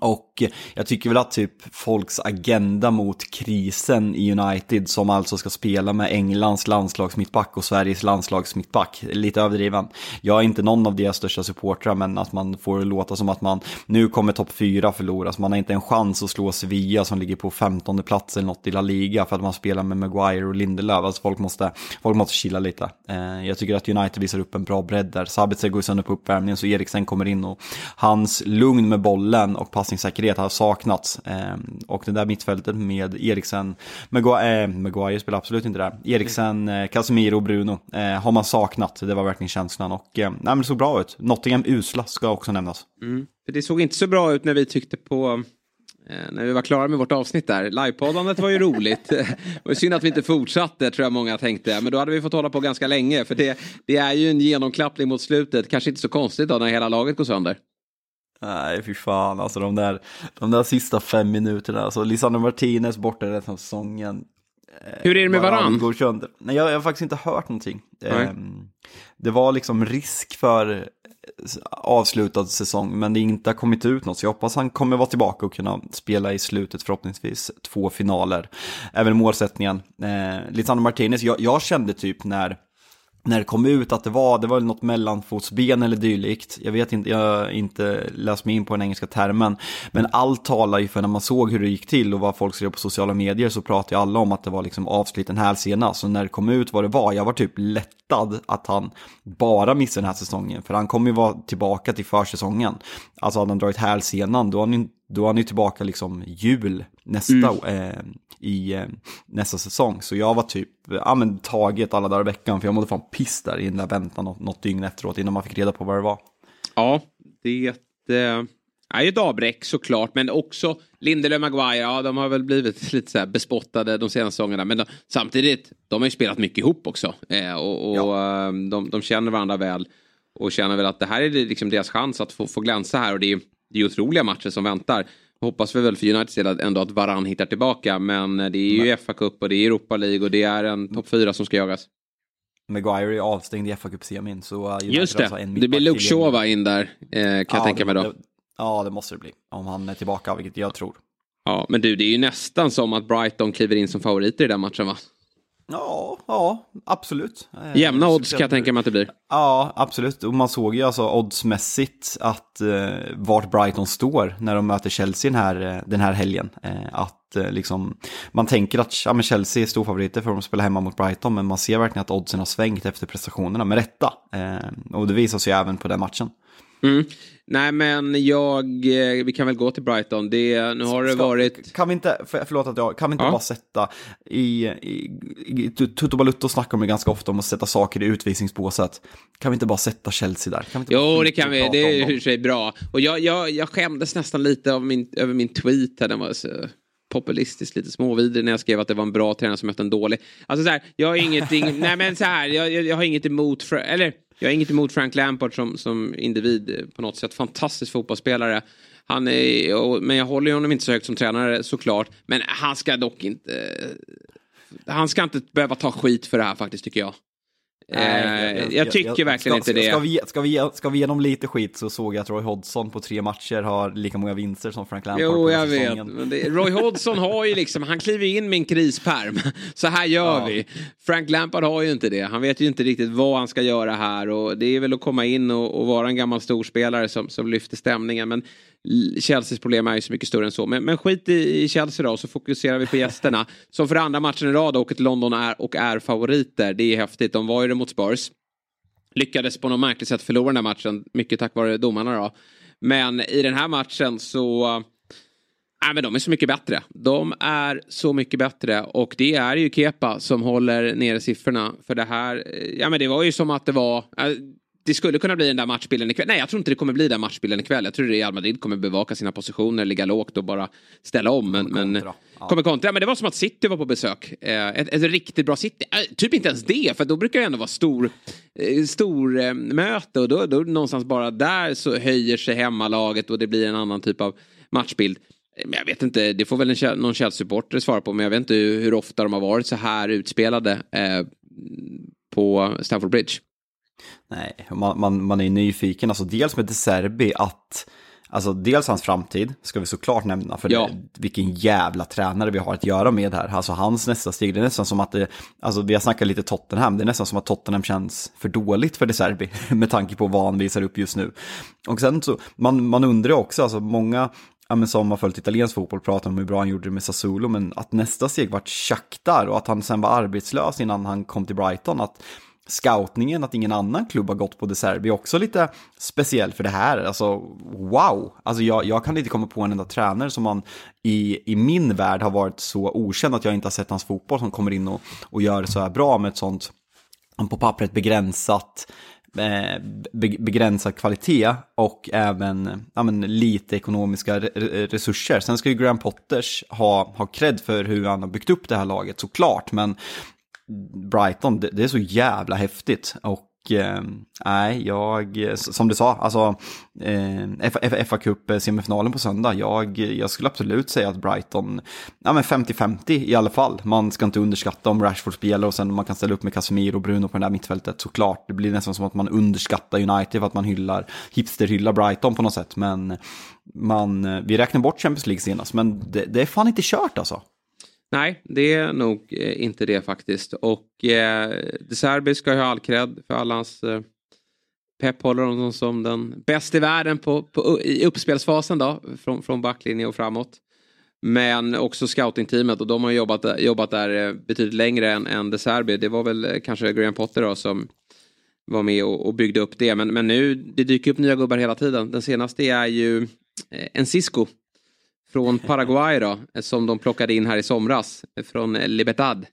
Och jag tycker väl att typ folks agenda mot krisen i United som alltså ska spela med Englands landslagsmittback och Sveriges landslagsmittback, lite överdriven. Jag är inte någon av deras största supportrar men att man får låta som att man nu kommer topp fyra förloras. Man har inte en chans att slå Sevilla som ligger på 15 plats eller något i La Liga för att man spelar med Maguire och Lindelöf. Alltså folk måste, folk måste chilla lite. Eh, jag tycker att United visar upp en bra bredd där. Sabitzer går sönder på uppvärmningen så Eriksen kommer in och hans lugn med bollen och passningssäkerhet har saknats. Eh, och det där mittfältet med Eriksen, Maguire, eh, Maguire spelar absolut inte där, Eriksen, eh, Casemiro och Bruno eh, har man saknat. Det var verkligen känslan och eh, nej, men det såg bra ut. Nottingham usla ska också nämnas. Mm. För det såg inte så bra ut när vi tyckte på eh, när vi var klara med vårt avsnitt där. Livepoddandet var ju roligt. *laughs* det var synd att vi inte fortsatte tror jag många tänkte. Men då hade vi fått hålla på ganska länge. För det, det är ju en genomklappning mot slutet. Kanske inte så konstigt då när hela laget går sönder. Nej, fy fan, alltså de där, de där sista fem minuterna, alltså Lisandro Martinez borta resten av säsongen. Eh, Hur är det med varann? Går sönder. Nej, jag, jag har faktiskt inte hört någonting. Eh, det var liksom risk för avslutad säsong, men det inte har kommit ut något. Så jag hoppas han kommer vara tillbaka och kunna spela i slutet, förhoppningsvis två finaler. Även målsättningen. Eh, Lisandro Martinez, jag, jag kände typ när när det kom ut att det var, det var något mellanfotsben eller dylikt. Jag vet inte, jag har inte läst mig in på den engelska termen. Men allt talar ju för när man såg hur det gick till och vad folk skrev på sociala medier så pratade ju alla om att det var liksom avsliten hälsena. Så när det kom ut vad det var, jag var typ lättad att han bara missade den här säsongen. För han kommer ju vara tillbaka till försäsongen. Alltså hade han dragit hälsenan, då har han då är han ju tillbaka liksom jul nästa, mm. eh, i eh, nästa säsong. Så jag var typ, ja men taget alla dagar i veckan, för jag mådde fan piss där i den där väntan något, något dygn efteråt innan man fick reda på vad det var. Ja, det eh, är ju ett avbräck såklart, men också Lindelöf Maguire, ja de har väl blivit *laughs* lite så bespottade de senaste säsongerna, men de, samtidigt, de har ju spelat mycket ihop också. Eh, och, och ja. Eh, de, de känner varandra väl och känner väl att det här är liksom deras chans att få, få glänsa här och det är det är otroliga matcher som väntar. Hoppas vi väl för Uniteds del ändå att Varann hittar tillbaka. Men det är ju FA-cup och det är Europa League och det är en topp fyra som ska jagas. Maguire är avstängd i FA-cupsemin så United Just det, en det blir Luke Shaw in där eh, kan ja, jag tänka mig då. Det, ja, det måste det bli. Om han är tillbaka, vilket jag tror. Ja, men du, det är ju nästan som att Brighton kliver in som favoriter i den matchen va? Ja, ja, absolut. Eh, Jämna odds kan jag tänka mig att det blir. Ja, absolut. Och man såg ju alltså oddsmässigt att eh, vart Brighton står när de möter Chelsea den här, eh, den här helgen. Eh, att eh, liksom, man tänker att ja, men Chelsea är storfavoriter för att de spelar hemma mot Brighton, men man ser verkligen att oddsen har svängt efter prestationerna med rätta. Eh, och det visar sig även på den matchen. Mm. Nej men jag, eh, vi kan väl gå till Brighton. Det, nu har det Ska, varit... Kan vi inte, för, förlåt att jag, kan vi inte ja. bara sätta i, i, i Tutto Balutto snackar de ganska ofta om att sätta saker i utvisningsbåset. Kan vi inte bara sätta Chelsea där? Kan jo det kan vi, det är i sig bra. Och jag, jag, jag skämdes nästan lite av min, över min tweet här, den var så populistiskt lite småvidrig när jag skrev att det var en bra tränare som mötte en dålig. Alltså så här, jag har ingenting, *laughs* nej men så här, jag, jag, jag har inget emot, för, eller jag har inget emot Frank Lampard som, som individ eh, på något sätt. Fantastisk fotbollsspelare. Han är, men jag håller honom inte så högt som tränare såklart. Men han ska dock inte... Eh, han ska inte behöva ta skit för det här faktiskt tycker jag. Nej, jag, jag, tycker jag, verkligen ska, inte det. Ska vi, ska, vi, ska vi ge dem lite skit så såg jag att Roy Hodgson på tre matcher har lika många vinster som Frank Lampard Jo, jag vet. Men det, Roy Hodgson har ju liksom, han kliver in med en krisperm. *laughs* Så här gör ja. vi. Frank Lampard har ju inte det. Han vet ju inte riktigt vad han ska göra här och det är väl att komma in och, och vara en gammal storspelare som, som lyfter stämningen. Men Chelseas problem är ju så mycket större än så. Men, men skit i, i Chelsea då, så fokuserar vi på gästerna. *laughs* som för andra matchen i rad åker till London är, och är favoriter. Det är häftigt. De var ju det mot Spurs. Lyckades på något märkligt sätt förlora den här matchen, mycket tack vare domarna då. Men i den här matchen så... Nej, men de är så mycket bättre. De är så mycket bättre och det är ju Kepa som håller nere siffrorna. För det här, ja men det var ju som att det var, det skulle kunna bli den där matchbilden ikväll. Nej, jag tror inte det kommer bli den matchbilden ikväll. Jag tror Real Madrid kommer bevaka sina positioner, ligga lågt och bara ställa om. Men, kommer kontra. Ja. Kommer kontra. Men det var som att City var på besök. Eh, ett, ett riktigt bra City. Eh, typ inte ens det, för då brukar det ändå vara stor, eh, stor möte och då, då någonstans bara där så höjer sig hemmalaget och det blir en annan typ av matchbild. Men jag vet inte, det får väl en, någon Chelsea-supporter svara på, men jag vet inte hur ofta de har varit så här utspelade eh, på Stamford Bridge. Nej, man, man, man är nyfiken, alltså dels med De Serbi att Alltså dels hans framtid ska vi såklart nämna, för ja. det, vilken jävla tränare vi har att göra med här. Alltså hans nästa steg, det är nästan som att det, alltså vi har snackat lite Tottenham, det är nästan som att Tottenham känns för dåligt för De Serbi, *laughs* med tanke på vad han visar upp just nu. Och sen så, man, man undrar också, alltså många ja, men som har följt italiensk fotboll pratar om hur bra han gjorde det med Sassuolo, men att nästa steg vart Shakhtar och att han sen var arbetslös innan han kom till Brighton, att scoutningen, att ingen annan klubb har gått på De Serbi, också lite speciell för det här. Alltså, wow! Alltså jag, jag kan inte komma på en enda tränare som man i, i min värld har varit så okänd att jag inte har sett hans fotboll som kommer in och, och gör det så här bra med ett sånt på pappret begränsat eh, begränsad kvalitet och även ja, men, lite ekonomiska resurser. Sen ska ju Graham Potters ha, ha cred för hur han har byggt upp det här laget såklart, men Brighton, det, det är så jävla häftigt. Och eh, nej, jag, som du sa, alltså eh, FA Cup-semifinalen eh, på söndag, jag, jag skulle absolut säga att Brighton, ja men 50-50 i alla fall. Man ska inte underskatta om Rashford spelar och sen man kan ställa upp med Casemiro och Bruno på det där mittfältet såklart. Det blir nästan som att man underskattar United för att man hyllar, hipster-hyllar Brighton på något sätt. Men man, eh, vi räknar bort Champions League senast, men det, det är fan inte kört alltså. Nej, det är nog eh, inte det faktiskt. Och eh, De Serbi ska ha all cred för alla hans... Eh, Pep håller honom som den bästa i världen på, på, i uppspelsfasen då, från, från backlinje och framåt. Men också scoutingteamet och de har jobbat, jobbat där eh, betydligt längre än, än De Serbi. Det var väl eh, kanske Graham Potter då som var med och, och, byggde upp det. Men, men nu, det dyker upp nya gubbar hela tiden. Den senaste är ju eh, en Cisco från Paraguay då, som de plockade in här i somras. Från Libertad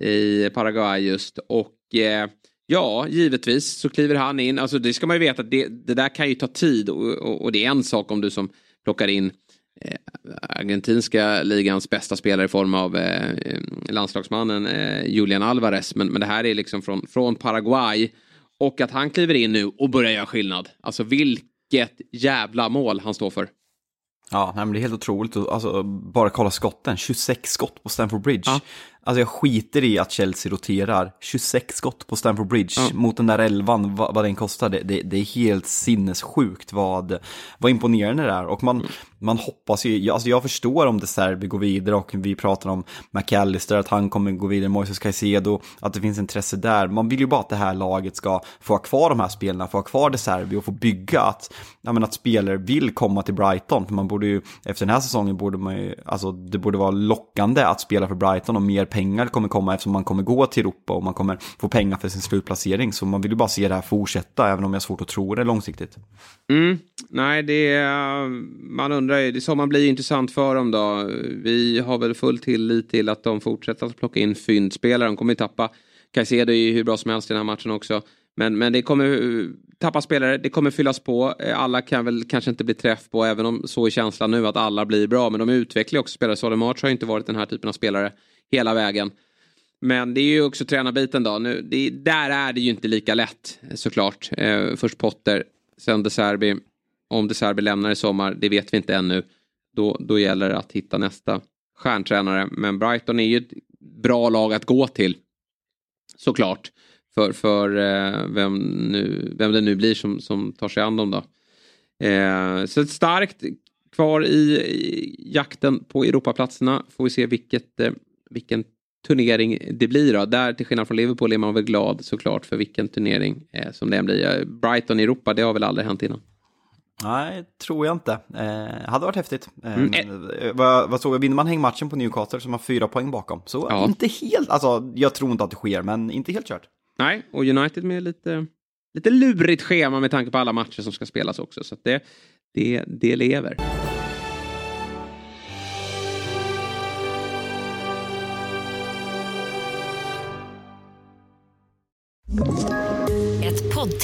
i Paraguay just. Och eh, ja, givetvis så kliver han in. Alltså det ska man ju veta, det, det där kan ju ta tid och, och, och, det är en sak om du som plockar in eh, argentinska ligans bästa spelare i form av eh, landslagsmannen eh, Julian Alvarez. Men, men det här är liksom från, från Paraguay. Och att han kliver in nu och börjar göra skillnad. Alltså vilket jävla mål han står för. Ja, nej, men det är helt otroligt. Alltså, bara kolla skotten, 26 skott på Stamford Bridge. Ja. Alltså jag skiter i att Chelsea roterar 26 skott på Stamford Bridge ja. mot den där elvan, vad, vad den kostar. Det, det, det, är helt sinnessjukt vad, vad imponerande det är. Och man, mm. man hoppas ju, alltså jag förstår om De Serbi går vidare och vi pratar om McAllister, att han kommer gå vidare, Moises Caicedo, att det finns intresse där. Man vill ju bara att det här laget ska få ha kvar de här spelarna, få ha kvar De Serbi och få bygga att, ja, men att spelare vill komma till Brighton. För man borde ju, efter den här säsongen borde man ju, alltså det borde vara lockande att spela för Brighton och mer pengar kommer komma eftersom man kommer gå till Europa och man kommer få pengar för sin slutplacering. Så man vill ju bara se det här fortsätta, även om jag har svårt att tro det långsiktigt. Mm. Nej, det är, man undrar ju, det är så man blir intressant för dem då. Vi har väl full tillit till att de fortsätter att plocka in fyndspelare. De kommer ju tappa Caicedo är ju hur bra som helst i den här matchen också. Men, men det kommer tappa spelare, det kommer fyllas på. Alla kan väl kanske inte bli träff på, även om så är känslan nu att alla blir bra. Men de utvecklar också spelare. Solomon har har inte varit den här typen av spelare hela vägen. Men det är ju också tränarbiten då. Nu, det, där är det ju inte lika lätt såklart. Eh, först Potter, sen De Serbi. Om De Serbi lämnar i sommar, det vet vi inte ännu. Då, då gäller det att hitta nästa stjärntränare. Men Brighton är ju ett bra lag att gå till. Såklart. För, för eh, vem, nu, vem det nu blir som, som tar sig an dem då. Eh, så ett starkt kvar i, i jakten på Europaplatserna. Får vi se vilket eh, vilken turnering det blir då. Där till skillnad från Liverpool är man väl glad såklart för vilken turnering eh, som det blir. Brighton i Europa, det har väl aldrig hänt innan. Nej, tror jag inte. Eh, hade varit häftigt. Eh, mm. Eh, vad, vad såg jag? Vinner man hängmatchen på Newcastle som har fyra poäng bakom. Så ja. inte helt, alltså jag tror inte att det sker, men inte helt kört. Nej, och United med lite, lite lurigt schema med tanke på alla matcher som ska spelas också. Så det, det, det lever.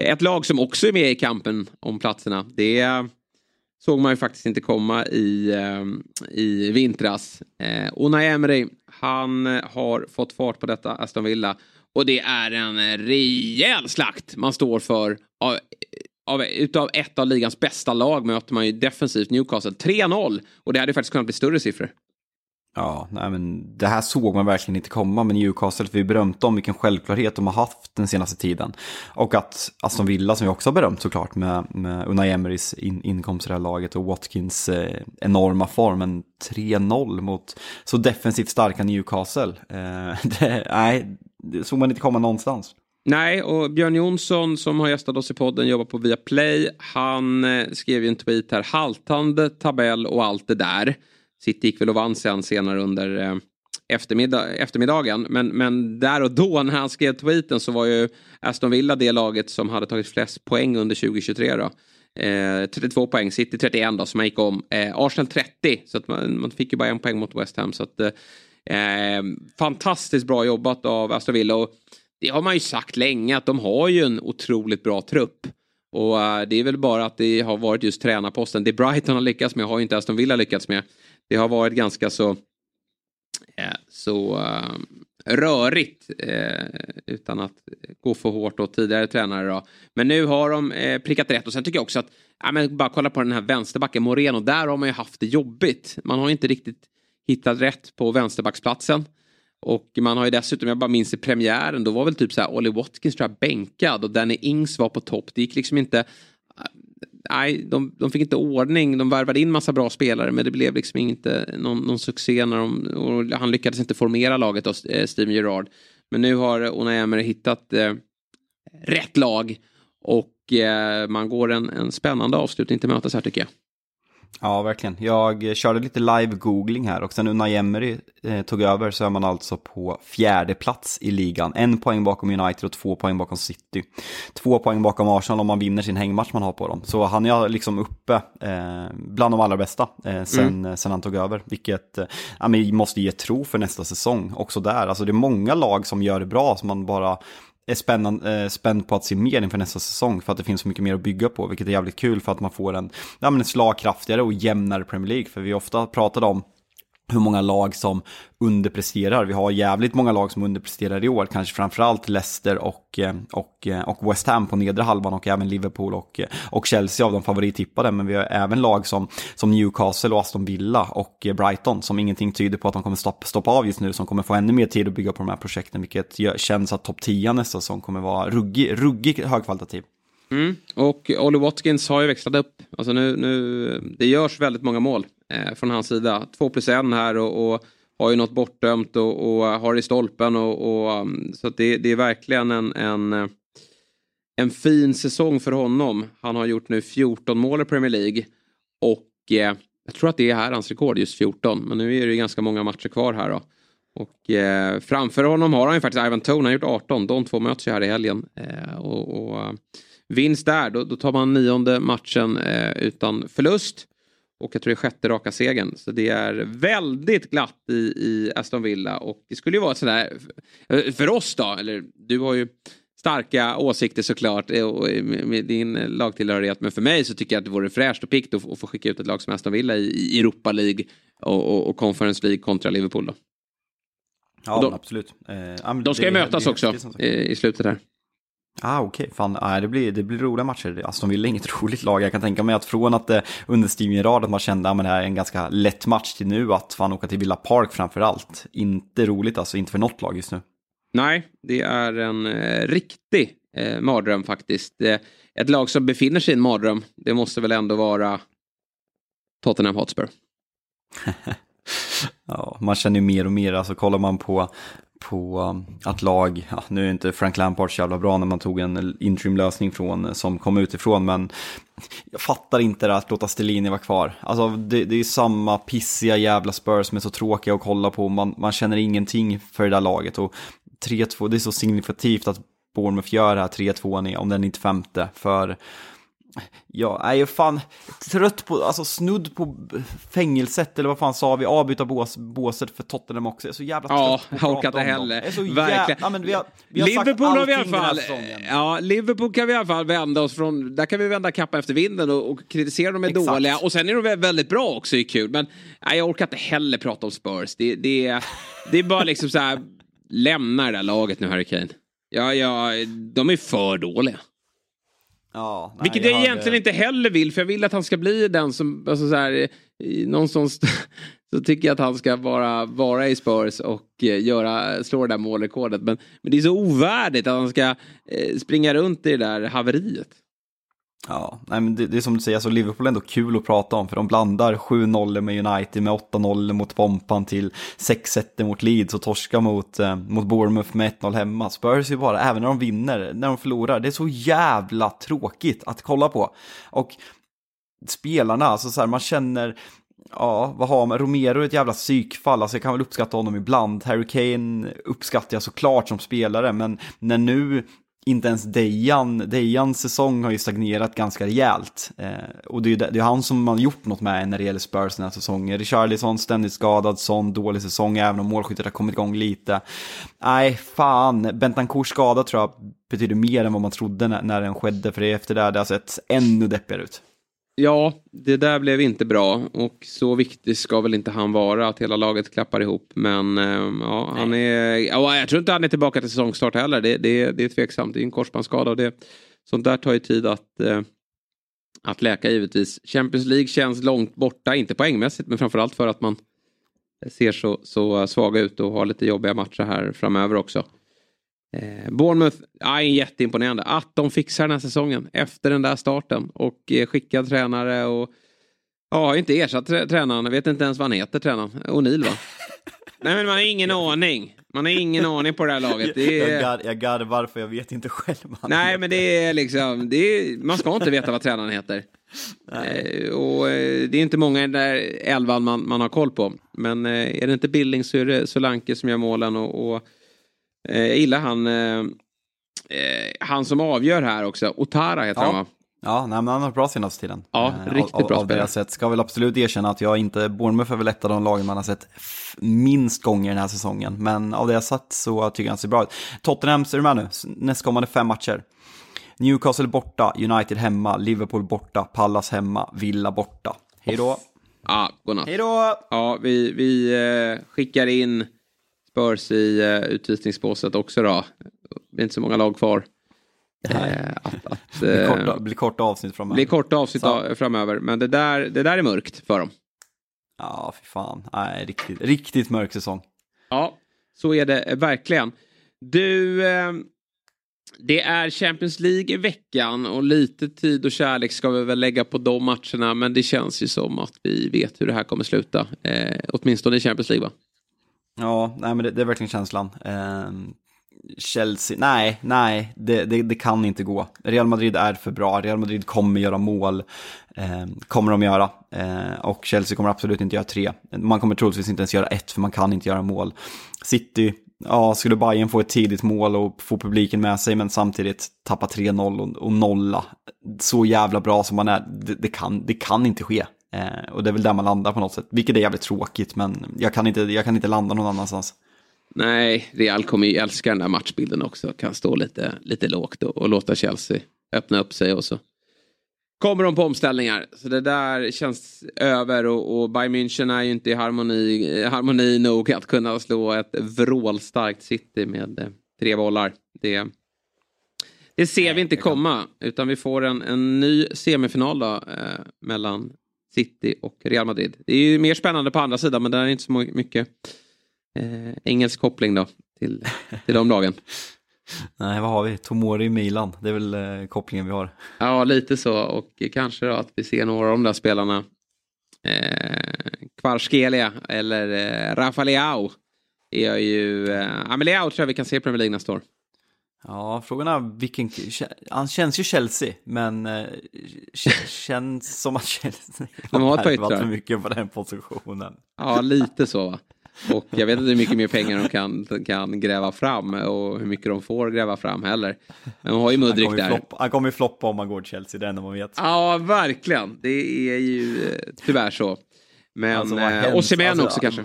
Ett lag som också är med i kampen om platserna. Det såg man ju faktiskt inte komma i, eh, i vintras. Eh, Unai Emery, han har fått fart på detta Aston Villa. Och det är en rejäl slakt man står för av, eh, utav ett av ligans bästa lag möter man ju defensivt Newcastle. 3-0 och det hade faktiskt kunnat bli större siffror. Ja, nej men det här såg man verkligen inte komma med Newcastle. För vi berömt dem, vilken självklarhet de har haft den senaste tiden. Och att Aston Villa, som vi också har berömt såklart, med, med Unai Emerys in, inkomst i det här laget och Watkins eh, enorma form. en 3-0 mot så defensivt starka Newcastle. Eh, *laughs* det, nej, det såg man inte komma någonstans. Nej, och Björn Jonsson som har gästat oss i podden jobbar på Viaplay. Han eh, skrev ju en tweet här, haltande tabell och allt det där. City gick väl och vann sen senare under eh, eftermiddag, eftermiddagen. Men, men där och då när han skrev tweeten så var ju Aston Villa det laget som hade tagit flest poäng under 2023 då. Eh, 32 poäng, City 31 då som man gick om. Eh, Arsenal 30 så att man, man, fick ju bara en poäng mot West Ham. Så att, eh, eh, fantastiskt bra jobbat av Aston Villa. Och det har man ju sagt länge att de har ju en otroligt bra trupp. Och eh, det är väl bara att det har varit just tränarposten. Det Brighton har lyckats med har ju inte Aston Villa lyckats med det har varit ganska så, eh, så eh, rörigt utan att gå för hårt åt tidigare tränare. Då. Men nu har de prickat rätt och sen tycker jag också att ja, men bara kolla på den här vänsterbacken Moreno. Där har man ju haft det jobbigt. Man har inte riktigt hittat rätt på vänsterbacksplatsen. Och man har ju dessutom, jag bara minns i premiären, då var väl typ så här Ollie Watkins tror jag bänkad och Danny Ings var på topp. Det gick liksom inte äh, nej, de, de fick inte ordning. De värvade in massa bra spelare men det blev liksom inte någon, någon succé när de, han lyckades inte formera laget då, eh, Steven Gerrard. Men nu har Unai Emery hittat eh, rätt lag och eh, man går en, en spännande avslutning till mötes här tycker jag. Ja, verkligen. Jag körde lite live-googling här och sen när Emery eh, tog över så är man alltså på fjärde plats i ligan. En poäng bakom United och två poäng bakom City. Två poäng bakom Arsenal om man vinner sin hängmatch man har på dem. Så han är liksom uppe eh, bland de allra bästa eh, sen, mm. sen han tog över. Vilket eh, ja, men måste ge tro för nästa säsong också där. Alltså det är många lag som gör det bra som man bara är spännande, eh, spänd på att se mer inför nästa säsong för att det finns så mycket mer att bygga på, vilket är jävligt kul för att man får en, ja, men en slagkraftigare och jämnare Premier League. För vi ofta pratat om hur många lag som underpresterar. Vi har jävligt många lag som underpresterar i år, kanske framförallt Leicester och, eh, och, eh, och West Ham på nedre halvan och även Liverpool och, eh, och Chelsea av de favorittippade. Men vi har även lag som, som Newcastle och Aston Villa och Brighton som ingenting tyder på att de kommer stoppa, stoppa av just nu, som kommer få ännu mer tid att bygga på de här projekten, vilket känns att topp 10 nästa säsong kommer vara ruggig, ruggig högkvalitativ. Mm. Och Olly Watkins har ju växlat upp. Alltså nu, nu, det görs väldigt många mål eh, från hans sida. Två plus en här och, och har ju något bortdömt och, och har i stolpen. Och, och mm, så det, det, är verkligen en, en, eh, en fin säsong för honom. Han har gjort nu 14 mål i Premier League. Och eh, jag tror att det är här hans rekord, just 14. Men nu är det ganska många matcher kvar här då. Och eh, framför honom har han ju faktiskt Ivan Tone, han har gjort 18. De två möts ju här i helgen. Eh, och, och eh, Vinst där, då, då tar man nionde matchen eh, utan förlust. Och jag tror det är sjätte raka segern. Så det är väldigt glatt i, i Aston Villa. Och det skulle ju vara sådär, för oss då, eller du har ju starka åsikter såklart eh, med din lagtillhörighet. Men för mig så tycker jag att det vore fräscht och pikt att få skicka ut ett lag som Aston Villa i Europa League och, och, och Conference League kontra Liverpool då. Ja, då, absolut. Eh, de ska ju mötas också i slutet här. Ah, okej. Okay. Fan, ah, det, blir, det blir roliga matcher. Aston Villa är inget *laughs* roligt lag. Jag kan tänka mig att från att det under Steven Gerrard att man kände att ah, det här är en ganska lätt match till nu att fan åka till Villa Park framför allt. Inte roligt alltså, inte för något lag just nu. Nej, det är en eh, riktig eh, mardröm faktiskt. Eh, ett lag som befinner sig i en mardröm, det måste väl ändå vara Tottenham Hotspur. *laughs* ja, man känner ju mer och mer, alltså kollar man på på att lag, ja, nu är inte Frank Lampard så jävla bra när man tog en interimlösning från, som kom utifrån, men jag fattar inte det att låta Stellini vara kvar. Alltså det, det är samma pissiga jävla Spurs som är så tråkiga att kolla på, man, man känner ingenting för det där laget. Och 3-2, det är så signifikativt att Bournemouth gör det här 3-2 om den 95 för Ja, jag är fan trött på, alltså snudd på fängelset eller vad fan sa vi, avbyta bås, båset för Tottenham också. Jag är så jävla trött ja, på att prata inte heller. Verkligen. Ja, men vi har, vi har Liverpool har vi i alla fall, ja, Liverpool kan vi i alla fall vända oss från, där kan vi vända kappa efter vinden och, och kritisera dem är Exakt. dåliga. Och sen är de väldigt bra också, är kul. Men nej, jag orkar inte heller prata om Spurs. Det, det, det är bara liksom så här, *laughs* lämna det där laget nu Harry Kane. Ja, ja, de är för dåliga. Ja, nej, Vilket jag, jag egentligen hade... inte heller vill, för jag vill att han ska bli den som, alltså så här, någonstans *laughs* så tycker jag att han ska bara vara i Spurs och eh, göra, slå det där målrekordet. Men, men det är så ovärdigt att han ska eh, springa runt i det där haveriet. Ja, nej, men det, det är som du säger, alltså Liverpool är ändå kul att prata om för de blandar 7-0 med United med 8-0 mot Pompan till 6-1 mot Leeds och torska mot, eh, mot Bournemouth med 1-0 hemma. Spurs ju bara, även när de vinner, när de förlorar, det är så jävla tråkigt att kolla på. Och spelarna, alltså så här, man känner, Ja, vad har man? Romero är ett jävla psykfall, alltså jag kan väl uppskatta honom ibland. Harry Kane uppskattar jag såklart som spelare, men när nu inte ens Dejan, Dejans säsong har ju stagnerat ganska rejält. Eh, och det är ju det, det är han som man gjort något med när det gäller Spurs den här säsongen. Richarlison ständigt skadad, sån dålig säsong, även om målskyttet har kommit igång lite. Nej, fan, Bentancourt skada tror jag betyder mer än vad man trodde när, när den skedde, för det efter det, det har sett alltså ännu deppigare ut. Ja, det där blev inte bra och så viktig ska väl inte han vara att hela laget klappar ihop. Men eh, ja, han är, ja, jag tror inte han är tillbaka till säsongstart heller. Det, det, det är tveksamt, det är en korsbandsskada och det, sånt där tar ju tid att, eh, att läka givetvis. Champions League känns långt borta, inte poängmässigt men framförallt för att man ser så, så svaga ut och har lite jobbiga matcher här framöver också. Eh, Bournemouth, ja, jätteimponerande. Att de fixar den här säsongen efter den där starten. Och eh, skickad tränare och... Ja, inte ersatt trä tränaren. Jag vet inte ens vad han heter, tränaren. O'Neill va? *laughs* Nej men man har ingen aning. Man har ingen aning på det här laget. Det är... Jag garvar för jag vet inte själv. Nej heter. men det är liksom, det är... man ska inte veta vad tränaren heter. Eh, och eh, det är inte många i den där elvan man, man har koll på. Men eh, är det inte Billing så är det Solanke som gör målen och, och jag gillar han, eh, eh, han som avgör här också. Otara heter ja. han va? Ja, nej, men han har bra senaste tiden. Ja, eh, riktigt bra av, av sett. Ska väl absolut erkänna att jag inte, Bournemouth är väl ett av de lagen man har sett minst gånger den här säsongen. Men av det jag sett så tycker jag han ser bra ut. Tottenham, ser du med nu? Nästkommande fem matcher. Newcastle borta, United hemma, Liverpool borta, Pallas hemma, Villa borta. Hej då! Ja, godnatt. Hej då! Ja, vi, vi eh, skickar in Spurs i uh, utvisningsbåset också då. Det är inte så många lag kvar. Eh, att, att, *laughs* blir, korta, blir korta avsnitt framöver. Blir korta avsnitt så. framöver. Men det där, det där är mörkt för dem. Ja, för fan. Nej, riktigt, riktigt mörk säsong. Ja, så är det verkligen. Du, eh, det är Champions League i veckan och lite tid och kärlek ska vi väl lägga på de matcherna. Men det känns ju som att vi vet hur det här kommer sluta. Eh, åtminstone i Champions League va? Ja, nej men det, det är verkligen känslan. Eh, Chelsea, nej, nej, det, det, det, kan inte gå. Real Madrid är för bra, Real Madrid kommer göra mål, eh, kommer de göra. Eh, och Chelsea kommer absolut inte göra tre. Man kommer troligtvis inte ens göra ett, för man kan inte göra mål. City, ja, skulle Bayern få ett tidigt mål och få publiken med sig, men samtidigt tappa 3-0 och, och nolla. Så jävla bra som man är, det, det, kan, det kan inte ske. Eh, och det är väl där man landar på något sätt, vilket är jävligt tråkigt, men jag kan inte, jag kan inte landa någon annanstans. Nej, Real kommer ju älska den där matchbilden också. Kan stå lite, lite lågt och, och låta Chelsea öppna upp sig och så kommer de på omställningar. Så det där känns över och, och Bayern München är ju inte i harmoni, harmoni nog att kunna slå ett vrålstarkt City med eh, tre bollar. Det, det ser Nej, vi inte komma utan vi får en, en ny semifinal då, eh, mellan City och Real Madrid. Det är ju mer spännande på andra sidan men det är inte så mycket eh, engelsk koppling då till, *laughs* till de lagen. Nej, vad har vi? Tomori i Milan, det är väl eh, kopplingen vi har. Ja, lite så och kanske då att vi ser några av de där spelarna. Eh, Kvarskelia eller eh, Rafa Leao. Är ju, eh, ja, men Leao tror jag vi kan se i Premier League nästa år. Ja, frågan är vilken... Han känns ju Chelsea, men eh, *laughs* känns som att Chelsea har värvat för mycket på den positionen. Ja, lite så. Och jag vet inte hur mycket mer pengar de kan, kan gräva fram och hur mycket de får gräva fram heller. Men man har ju Mudrik där. Floppa, han kommer ju floppa om man går till Chelsea, det är enda man vet. Ja, verkligen. Det är ju eh, tyvärr så. Men, alltså, eh, Osimhen alltså, också kanske.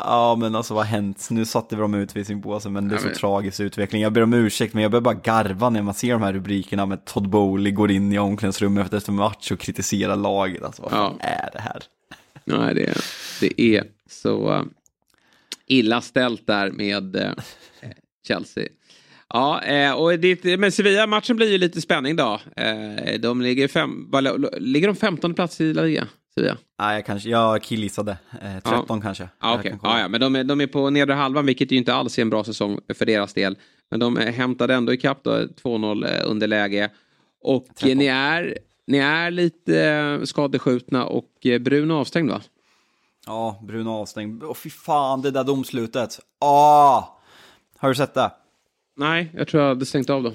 Ja, men alltså vad har hänt? Nu satte vi dem i utvisningsbåsen, men det är så men... tragisk utveckling. Jag ber om ursäkt, men jag börjar bara garva när man ser de här rubrikerna med Todd Bowley går in i omklädningsrummet efter match och kritiserar laget. Alltså vad ja. är det här? Nej, det, det är så uh, illa ställt där med uh, Chelsea. Ja, eh, och det, men Sevilla-matchen blir ju lite spänning då. Eh, de ligger, fem, ligger de 15 plats i La Liga? Sevilla? Nej, jag kanske, jag killgissade. Eh, 13 Ja. kanske. Jag okej. kan kolla. ja, men de är, de är på nedre halvan, vilket ju inte alls är en bra säsong för deras del. Men de eh, hämtade ändå ikapp då, 2-0 eh, underläge. Och eh, 13. ni är, ni är lite skadeskjutna och Bruno avstängd va? Ja, Bruno avstängd. Åh fy fan, det där domslutet. Ah! Har du sett det? Nej, jag tror jag hade stängt av då.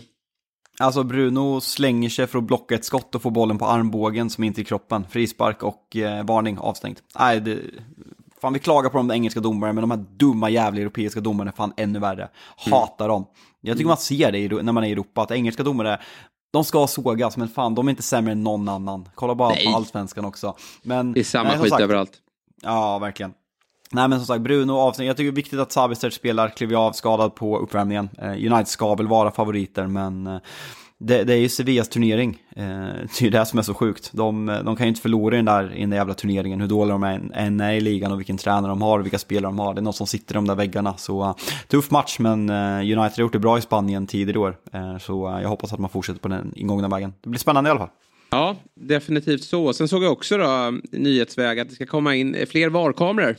Alltså Bruno slänger sig för att blocka ett skott och få bollen på armbågen som inte är i kroppen. Frispark och eh, varning avstängt. Nej, det... Fan vi klagar på de engelska domarna, men de här dumma jävla europeiska domarna är fan ännu värre. Hatar dem. Jag tycker man ser det när man är i Europa, att engelska domare, de ska sågas, men fan de är inte sämre än någon annan. Kolla bara Nej. på allsvenskan också. Men, Det är samma nej, skit sagt, överallt. Ja, verkligen. Nej men som sagt, Bruno avstängd. Jag tycker det är viktigt att Sabitzer spelar, kliver av skadad på uppvärmningen. Eh, United ska väl vara favoriter, men eh, det, det är ju Sevillas turnering. Eh, det är ju det som är så sjukt. De, eh, de kan ju inte förlora i den där, i den där jävla turneringen, hur dåliga de än, är, är i ligan och vilken tränare de har och vilka spelare de har. Det är något som sitter i de där väggarna. Så tuff match, men United har gjort det bra i Spanien tidigare i år. Så jag hoppas att man fortsätter på den ingångna vägen. Det blir spännande i alla fall. Ja, definitivt så. Sen såg jag också då nyhetsväg att det ska komma in fler VAR-kameror.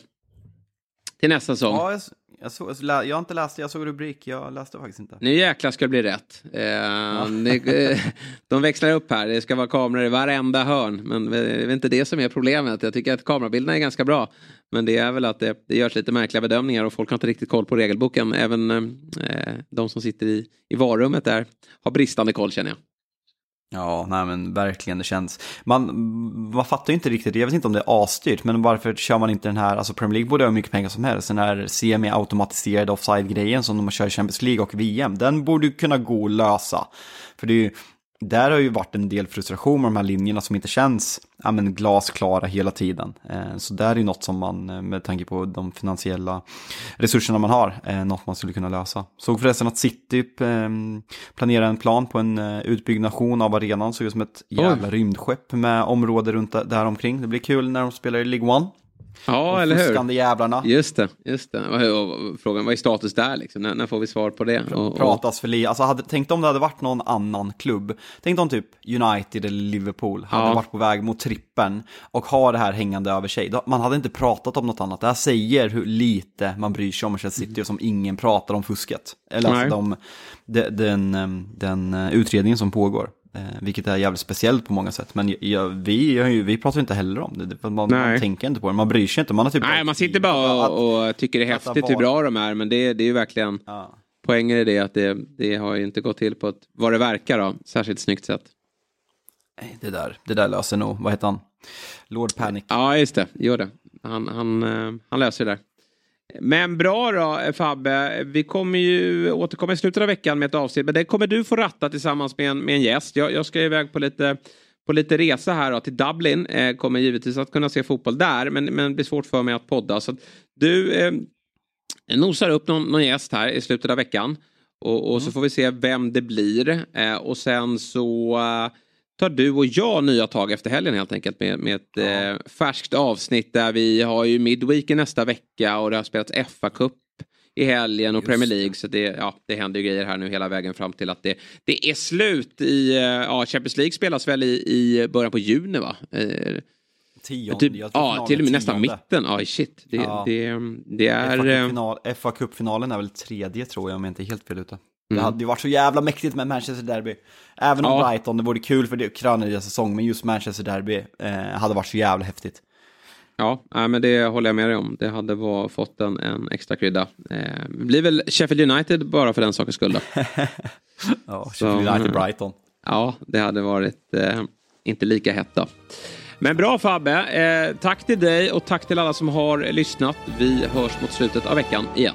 Till nästa säsong. Ja, jag, jag, såg, jag har inte läst jag såg rubrik, jag läste faktiskt inte. Nu jäklar ska det bli rätt. Eh, det, eh, *laughs* de växlar upp här. Det ska vara kameror i varenda hörn. Men det är inte det som är problemet. Jag tycker att kamerabilderna är ganska bra. Men det är väl att det, det görs lite märkliga bedömningar och folk har inte riktigt koll på regelboken. Även eh, de som sitter i, i varummet där har bristande koll känner jag. Ja, nej men verkligen det känns. Man, man fattar ju inte riktigt, jag vet inte om det är asstyrt, men varför kör man inte den här, alltså Premier League borde ha hur mycket pengar som helst, den här semi-automatiserade offside-grejen som de kör i Champions League och VM, den borde ju kunna gå att lösa. För det är ju, där har ju varit en del frustration med de här linjerna som inte känns ja, men glasklara hela tiden. Eh, så där är ju något som man, eh, med tanke på de finansiella resurserna man har, eh, något man skulle kunna lösa. Såg förresten att City eh, planerar en plan på en utbyggnation av arenan, såg ut som ett jävla rymdskepp med område runt där där omkring. Det blir kul när de spelar i League One. Ja, De eller hur? fuskande jävlarna. Just det, just det. Och, frågan, vad är status där liksom? När, när får vi svar på det? Och, och, pratas för lite. Alltså, hade, tänk om det hade varit någon annan klubb. Tänk om typ United eller Liverpool hade Ja. varit på väg mot trippen och har det här hängande över sig. Man hade inte pratat om något annat. Det här säger hur lite man bryr sig om Manchester City och som ingen pratar om fusket. Eller alltså de, de, den, ehm, den eh, utredningen som pågår. Eh, vilket är jävligt speciellt på många sätt. Men jag, vi, vi pratar inte heller om det. Man, man tänker inte på det. Man bryr sig inte. Man har typ Nej, man sitter bara Att- och, och tycker det är häftigt hur bra de är. Men det, det är ju verkligen... Ja. Poängen är det att det, det har ju inte gått till på ett, vad det verkar då, särskilt snyggt sätt. Nej, Det där, det där löser nog, vad heter han? Lord Panic. Ja, just det. Gör det. Han, han, eh, han löser det där. Men bra då Fabbe. Vi kommer ju återkomma i slutet av veckan med ett avsnitt. Men det kommer du få ratta tillsammans med en, med en gäst. Jag, jag ska iväg på lite, på lite resa här då, till Dublin. Eh, kommer givetvis att kunna se fotboll där. Men, men det blir svårt för mig att podda. Så att du eh, nosar upp någon, någon gäst här i slutet av veckan. Och, och så får vi se vem det blir. Eh, och sen så eh, tar du och jag nya tag efter helgen helt enkelt med, med ett eh, färskt avsnitt där vi har ju Midweek i nästa vecka och det har spelats FA-cup i helgen och Premier League så det, ja, det händer ju grejer här nu hela vägen fram till att det, det är slut i, eh, ja Champions League spelas väl i, i början på juni va? Eh, Tionde, typ, ja, till och med nästan mitten. Ja, shit. Det, Ja. det, det är... FA eh, FA är väl tredje tror jag om jag inte är helt fel ute. Det Mm. hade ju varit så jävla mäktigt med Manchester Derby. Även om Ja. Brighton, det vore kul för det krönar deras säsong, men just Manchester Derby eh, hade varit så jävla häftigt. Ja, men det håller jag med dig om. Det hade var, fått en, en extra krydda. Eh, det blir väl Sheffield United bara för den sakens skull då. *laughs* Ja, Så, Sheffield United mm. Brighton. Ja, det hade varit eh, inte lika hett då. Men bra Fabbe, eh, tack till dig och tack till alla som har lyssnat. Vi hörs mot slutet av veckan igen.